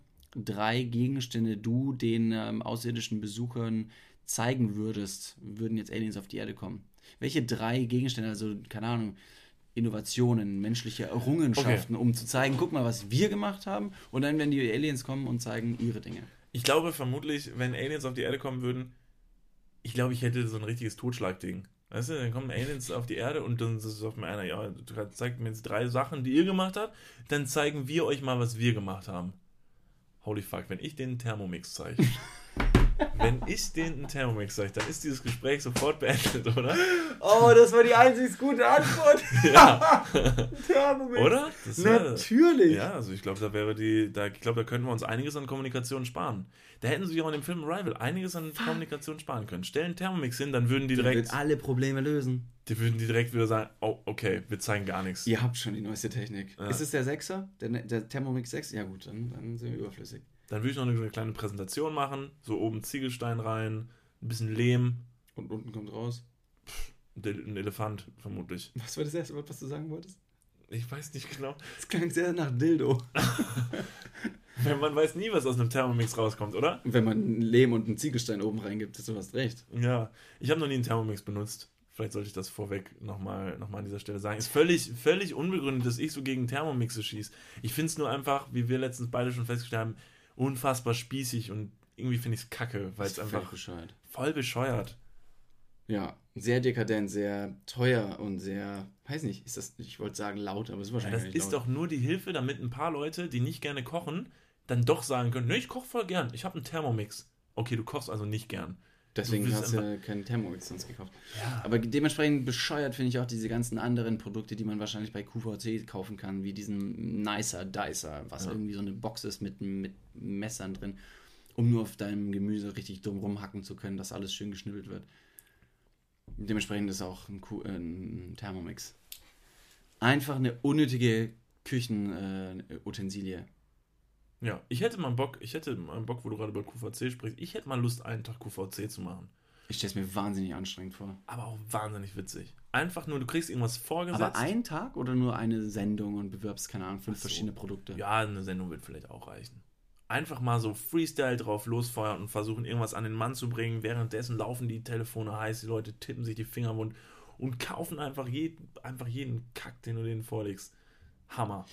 drei Gegenstände du den ähm, außerirdischen Besuchern zeigen würdest, würden jetzt Aliens auf die Erde kommen. Welche drei Gegenstände, also keine Ahnung, Innovationen, menschliche Errungenschaften, um zu zeigen, guck mal, was wir gemacht haben, und dann werden die Aliens kommen und zeigen ihre Dinge. Ich glaube vermutlich, wenn Aliens auf die Erde kommen würden, ich glaube, ich hätte so ein richtiges Totschlagding. Weißt du, dann kommen Aliens auf die Erde und dann sagt mir einer, ja, du zeigt mir jetzt drei Sachen, die ihr gemacht habt, dann zeigen wir euch mal, was wir gemacht haben. Holy fuck, wenn ich den Thermomix zeige. wenn ich den einen Thermomix zeige, dann ist dieses Gespräch sofort beendet, oder? Oh, das war die einzig gute Antwort. Ja. Thermomix. Oder? Das Natürlich. Ja, also ich glaube, da wäre die, da, ich glaube, da könnten wir uns einiges an Kommunikation sparen. Da hätten sie sich auch in dem Film Arrival einiges an Kommunikation sparen können. Stellen Thermomix hin, dann würden die direkt, Wird alle Probleme lösen. die würden die direkt wieder sagen, oh, okay, wir zeigen gar nichts. Ihr habt schon die neueste Technik. Ja. Ist es der Sechser? Der, der Thermomix 6? Ja gut, dann, dann sind wir überflüssig. Dann würde ich noch eine, eine kleine Präsentation machen, so oben Ziegelstein rein, ein bisschen Lehm, Und unten kommt raus. ein Ele- ein Elefant vermutlich. Was war das erste Wort, was du sagen wolltest? Ich weiß nicht genau. Das klang sehr nach Dildo. Man weiß nie, was aus einem Thermomix rauskommt, oder? Wenn man Lehm und einen Ziegelstein oben reingibt, hast du recht. Ja, ich habe noch nie einen Thermomix benutzt. Vielleicht sollte ich das vorweg nochmal noch mal an dieser Stelle sagen. Ist völlig, völlig unbegründet, dass ich so gegen Thermomixe schieße. Ich finde es nur einfach, wie wir letztens beide schon festgestellt haben, unfassbar spießig und irgendwie finde ich es kacke, weil es einfach bescheuert. voll bescheuert. Ja, sehr dekadent, sehr teuer und sehr, weiß nicht, ist das, ich wollte sagen laut, aber es ist Ja, wahrscheinlich das nicht ist laut. doch nur die Hilfe, damit ein paar Leute, die nicht gerne kochen, dann doch sagen können, nee, ich koche voll gern, ich habe einen Thermomix. Okay, du kochst also nicht gern. Deswegen hast du keinen Thermomix sonst gekauft. Ja. Aber dementsprechend bescheuert finde ich auch diese ganzen anderen Produkte, die man wahrscheinlich bei QVC kaufen kann, wie diesen Nicer Dicer, was Ja. irgendwie so eine Box ist mit, mit Messern drin, um nur auf deinem Gemüse richtig dumm rumhacken zu können, dass alles schön geschnibbelt wird. Dementsprechend ist auch ein, Q, äh, ein Thermomix. Einfach eine unnötige Küchenutensilie. Äh. Ja, ich hätte mal Bock, ich hätte mal Bock, wo du gerade über QVC sprichst, ich hätte mal Lust, einen Tag QVC zu machen. ich stelle es mir wahnsinnig anstrengend vor. Aber auch wahnsinnig witzig. Einfach nur, du kriegst irgendwas vorgesetzt. Aber ein Tag oder nur eine Sendung und bewirbst, keine Ahnung, fünf so. verschiedene Produkte? Ja, eine Sendung wird vielleicht auch reichen. Einfach mal so Freestyle drauf losfeuern und versuchen, irgendwas an den Mann zu bringen. Währenddessen laufen die Telefone heiß, die Leute tippen sich die Finger wund und kaufen einfach jeden, einfach jeden Kack, den du denen vorlegst. Hammer.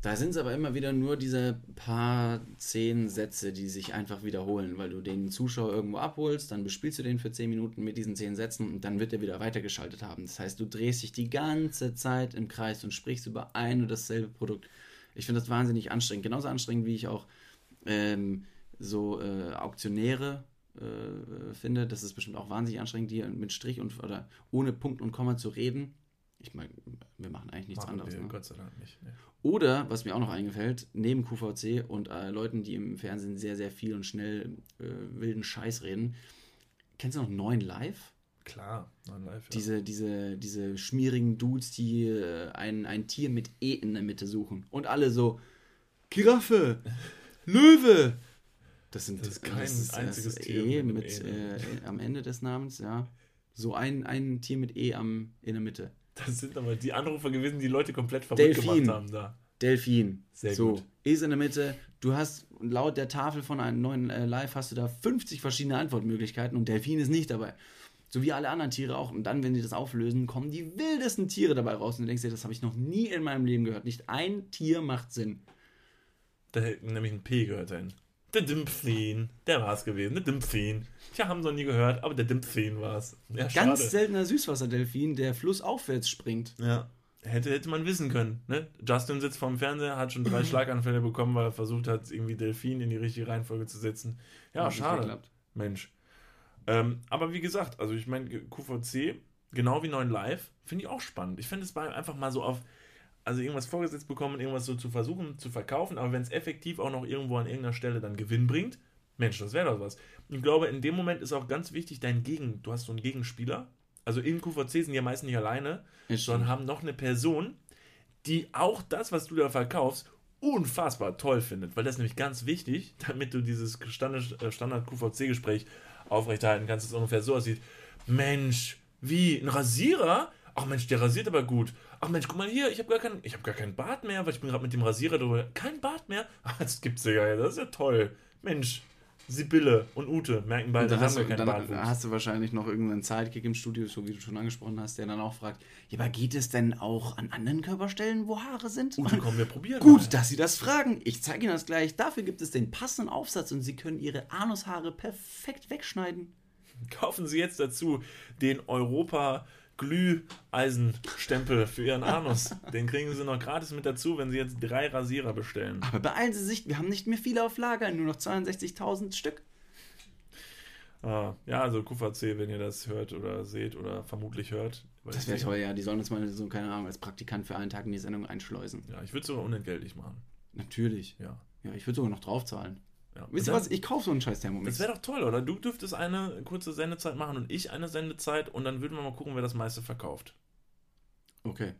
Da sind es aber immer wieder nur diese paar zehn Sätze, die sich einfach wiederholen, weil du den Zuschauer irgendwo abholst, dann bespielst du den für zehn Minuten mit diesen zehn Sätzen und dann wird er wieder weitergeschaltet haben. Das heißt, du drehst dich die ganze Zeit im Kreis und sprichst über ein und dasselbe Produkt. Ich finde das wahnsinnig anstrengend. Genauso anstrengend, wie ich auch ähm, so äh, Auktionäre äh, finde. Das ist bestimmt auch wahnsinnig anstrengend, die mit Strich und oder ohne Punkt und Komma zu reden. Ich meine, wir machen eigentlich nichts Machen anderes. wir Ne? Gott sei Dank nicht. Ne. Oder, was mir auch noch eingefällt, neben QVC und äh, Leuten, die im Fernsehen sehr, sehr viel und schnell äh, wilden Scheiß reden, kennst du noch 9 Live? Klar, nein, live. Ja. Diese, diese, diese schmierigen Dudes, die äh, ein, ein Tier mit E in der Mitte suchen. Und alle so, Giraffe, Löwe. Das, sind, Das ist kein das einziges das Tier E mit mit, E, äh, am Ende des Namens, ja. So ein, ein Tier mit E am, in der Mitte. Das sind aber die Anrufer gewesen, die Leute komplett verrückt Delfin. gemacht haben da. Delfin. Sehr so, gut. ist in der Mitte. Du hast laut der Tafel von einem neuen äh, Live hast du da 50 verschiedene Antwortmöglichkeiten und Delfin ist nicht dabei. So wie alle anderen Tiere auch. Und dann, wenn die das auflösen, kommen die wildesten Tiere dabei raus. Und du denkst dir, das habe ich noch nie in meinem Leben gehört. Nicht ein Tier macht Sinn. Da hätte nämlich ein P gehört dahin. Der Dimpfin, der war es gewesen, der Dimpfin. Tja, haben sie noch nie gehört, aber der Dimpfin war es. Ja, Ganz schade. seltener Süßwasserdelfin, der flussaufwärts springt. Ja, hätte, hätte man wissen können. Ne? Justin sitzt vorm Fernseher, hat schon drei Schlaganfälle bekommen, weil er versucht hat, irgendwie Delfin in die richtige Reihenfolge zu setzen. Ja, nicht schade. Mensch. Ähm, aber wie gesagt, also ich meine, QVC, genau wie 9 Live, finde ich auch spannend. Ich finde es bei einfach mal so auf, also irgendwas vorgesetzt bekommen, irgendwas so zu versuchen zu verkaufen, aber wenn es effektiv auch noch irgendwo an irgendeiner Stelle dann Gewinn bringt, Mensch, das wäre doch was. Ich glaube, in dem Moment ist auch ganz wichtig, dein Gegen, du hast so einen Gegenspieler. Also in QVC sind die ja meist nicht alleine, Ist sondern stimmt. haben noch eine Person, die auch das, was du da verkaufst, unfassbar toll findet. Weil das ist nämlich ganz wichtig, damit du dieses Standard- äh, Standard-QVC-Gespräch aufrechterhalten kannst, dass es ungefähr so aussieht. Mensch, wie, ein Rasierer? Ach Mensch, der rasiert aber gut. Ach Mensch, guck mal hier, ich habe gar, kein, ich hab gar keinen Bart mehr, weil ich bin gerade mit dem Rasierer drüber. Kein Bart mehr? Ach, das gibt's ja, das ist ja toll. Mensch, Sibylle und Ute merken beide, dann, hast du, keinen dann Bartwuchs. hast du wahrscheinlich noch irgendeinen Sidekick im Studio, so wie du schon angesprochen hast, der dann auch fragt, ja, aber geht es denn auch an anderen Körperstellen, wo Haare sind? Ute, komm, wir probieren Gut, mal. dass Sie das fragen. Ich zeige Ihnen das gleich. Dafür gibt es den passenden Aufsatz und Sie können Ihre Anushaare perfekt wegschneiden. kaufen Sie jetzt dazu den Europa Glüheisenstempel für Ihren Anus. Den kriegen Sie noch gratis mit dazu, wenn Sie jetzt drei Rasierer bestellen. Aber beeilen Sie sich, wir haben nicht mehr viele auf Lager, nur noch 62.000 Stück. Ah, ja, also QVC, wenn ihr das hört oder seht oder vermutlich hört. Das wäre toll, ja. Die sollen uns mal so, keine Ahnung, als Praktikant für einen Tag in die Sendung einschleusen. Ja, ich würde es sogar unentgeltlich machen. Natürlich. Ja. Ja, ich würde sogar noch draufzahlen. Ja. Wisst ihr was? Ich kaufe so einen scheiß Thermomix. Das wäre doch toll, oder? Du dürftest eine kurze Sendezeit machen und ich eine Sendezeit und dann würden wir mal gucken, wer das meiste verkauft. Okay.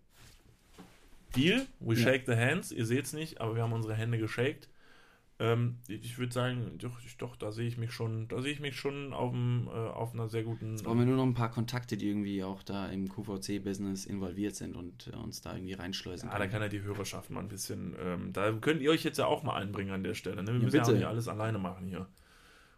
Deal, we Ja. shake the hands. Ihr seht es nicht, aber wir haben unsere Hände geshakt. Ähm, ich würde sagen, doch, doch, da sehe ich mich schon, da sehe ich mich schon auf, dem, äh, auf einer sehr guten. Jetzt brauchen wir nur noch ein paar Kontakte, die irgendwie auch da im QVC-Business involviert sind und äh, uns da irgendwie reinschleusen Ja, da können. kann ja die Hörerschaft mal ein bisschen. Ähm, da könnt ihr euch jetzt ja auch mal einbringen an der Stelle. Ne? Wir Ja, müssen ja auch bitte. nicht alles alleine machen hier.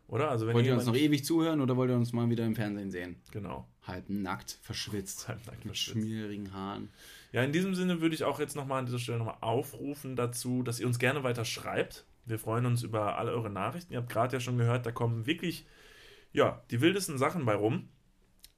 Oder? Also wenn Wollt ihr uns noch ewig zuhören oder wollt ihr uns mal wieder im Fernsehen sehen? Genau. Halb nackt, verschwitzt. Halbnackt mit verschwitzt. schmierigen Haaren. Ja, in diesem Sinne würde ich auch jetzt nochmal an dieser Stelle nochmal aufrufen dazu, dass ihr uns gerne weiter schreibt. Wir freuen uns über alle eure Nachrichten. Ihr habt gerade ja schon gehört, da kommen wirklich, ja, die wildesten Sachen bei rum.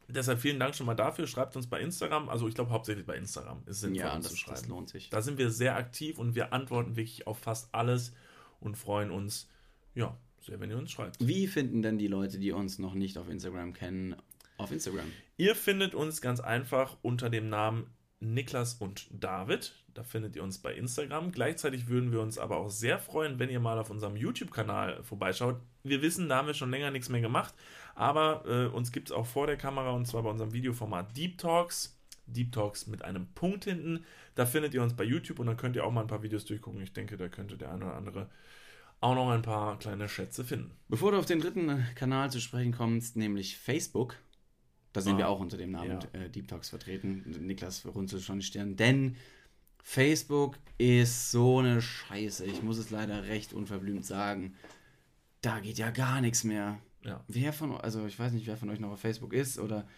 Deshalb vielen Dank schon mal dafür. Schreibt uns bei Instagram. Also ich glaube hauptsächlich bei Instagram ist es sinnvoll, Ja, das, zu schreiben. das lohnt sich. Da sind wir sehr aktiv und wir antworten wirklich auf fast alles und freuen uns, ja, sehr, wenn ihr uns schreibt. Wie finden denn die Leute, die uns noch nicht auf Instagram kennen, auf Instagram? Ihr findet uns ganz einfach unter dem Namen Niklas und David. Da findet ihr uns bei Instagram. Gleichzeitig würden wir uns aber auch sehr freuen, wenn ihr mal auf unserem YouTube-Kanal vorbeischaut. Wir wissen, da haben wir schon länger nichts mehr gemacht, aber äh, uns gibt es auch vor der Kamera und zwar bei unserem Videoformat Deep Talks. Deep Talks mit einem Punkt hinten. Da findet ihr uns bei YouTube und dann könnt ihr auch mal ein paar Videos durchgucken. Ich denke, da könnte der eine oder andere auch noch ein paar kleine Schätze finden. Bevor du auf den dritten Kanal zu sprechen kommst, nämlich Facebook, da sind Ah, wir auch unter dem Namen ja. äh, Deep Talks vertreten. Niklas runzelt schon die Stirn, denn Facebook ist so eine Scheiße. Ich muss es leider recht unverblümt sagen. Da geht ja gar nichts mehr. Ja. Wer von, also ich weiß nicht, wer von euch noch auf Facebook ist oder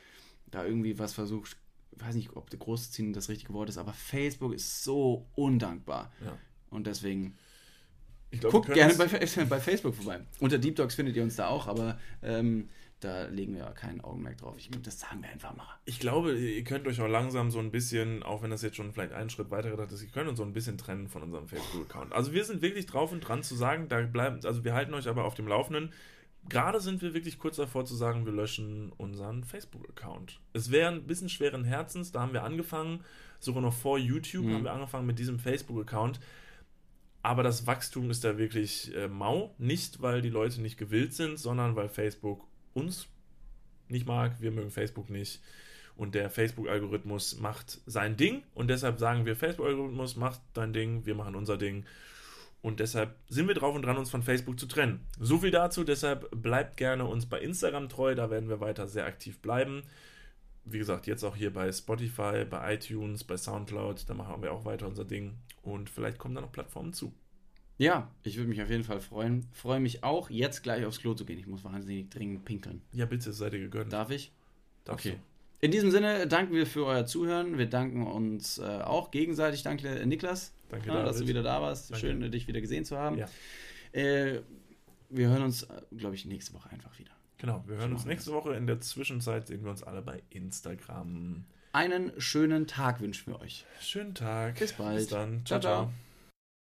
da irgendwie was versucht, ich weiß nicht, ob der Großziehen das richtige Wort ist, aber Facebook ist so undankbar. Ja. Und deswegen Ich glaub, Guckt gerne bei, bei Facebook vorbei. Unter Deep Dogs findet ihr uns da auch, aber ähm, da legen wir kein Augenmerk drauf. Ich glaube, das sagen wir einfach mal. Ich glaube, ihr könnt euch auch langsam so ein bisschen, auch wenn das jetzt schon vielleicht einen Schritt weiter gedacht ist, ihr könnt uns so ein bisschen trennen von unserem Facebook-Account. Also wir sind wirklich drauf und dran zu sagen, da bleiben, also wir halten euch aber auf dem Laufenden. Gerade sind wir wirklich kurz davor zu sagen, wir löschen unseren Facebook-Account. Es wäre ein bisschen schweren Herzens, da haben wir angefangen, sogar noch vor YouTube Mhm. haben wir angefangen mit diesem Facebook-Account. Aber das Wachstum ist da wirklich äh, mau. Nicht, weil die Leute nicht gewillt sind, sondern weil Facebook uns nicht mag. Wir mögen Facebook nicht. Und der Facebook-Algorithmus macht sein Ding. Und deshalb sagen wir, Facebook-Algorithmus macht dein Ding, wir machen unser Ding. Und deshalb sind wir drauf und dran, uns von Facebook zu trennen. So viel dazu. Deshalb bleibt gerne uns bei Instagram treu. Da werden wir weiter sehr aktiv bleiben. Wie gesagt, jetzt auch hier bei Spotify, bei iTunes, bei Soundcloud. Da machen wir auch weiter unser Ding. Und vielleicht kommen da noch Plattformen zu. Ja, ich würde mich auf jeden Fall freuen. Freue mich auch, jetzt gleich aufs Klo zu gehen. Ich muss wahnsinnig dringend pinkeln. Ja, bitte, seid ihr gegönnt. Darf ich? Darfst okay. du. In diesem Sinne danken wir für euer Zuhören. Wir danken uns äh, auch gegenseitig. Danke, Niklas, Danke, ja, dass du wieder da warst. Danke. Schön, dich wieder gesehen zu haben. Ja. Äh, wir hören uns, glaube ich, nächste Woche einfach wieder. Genau, wir hören uns nächste Woche. In der Zwischenzeit sehen wir uns alle bei Instagram. Einen schönen Tag wünschen wir euch. Schönen Tag. Bis bald. Bis dann. Ciao, ciao.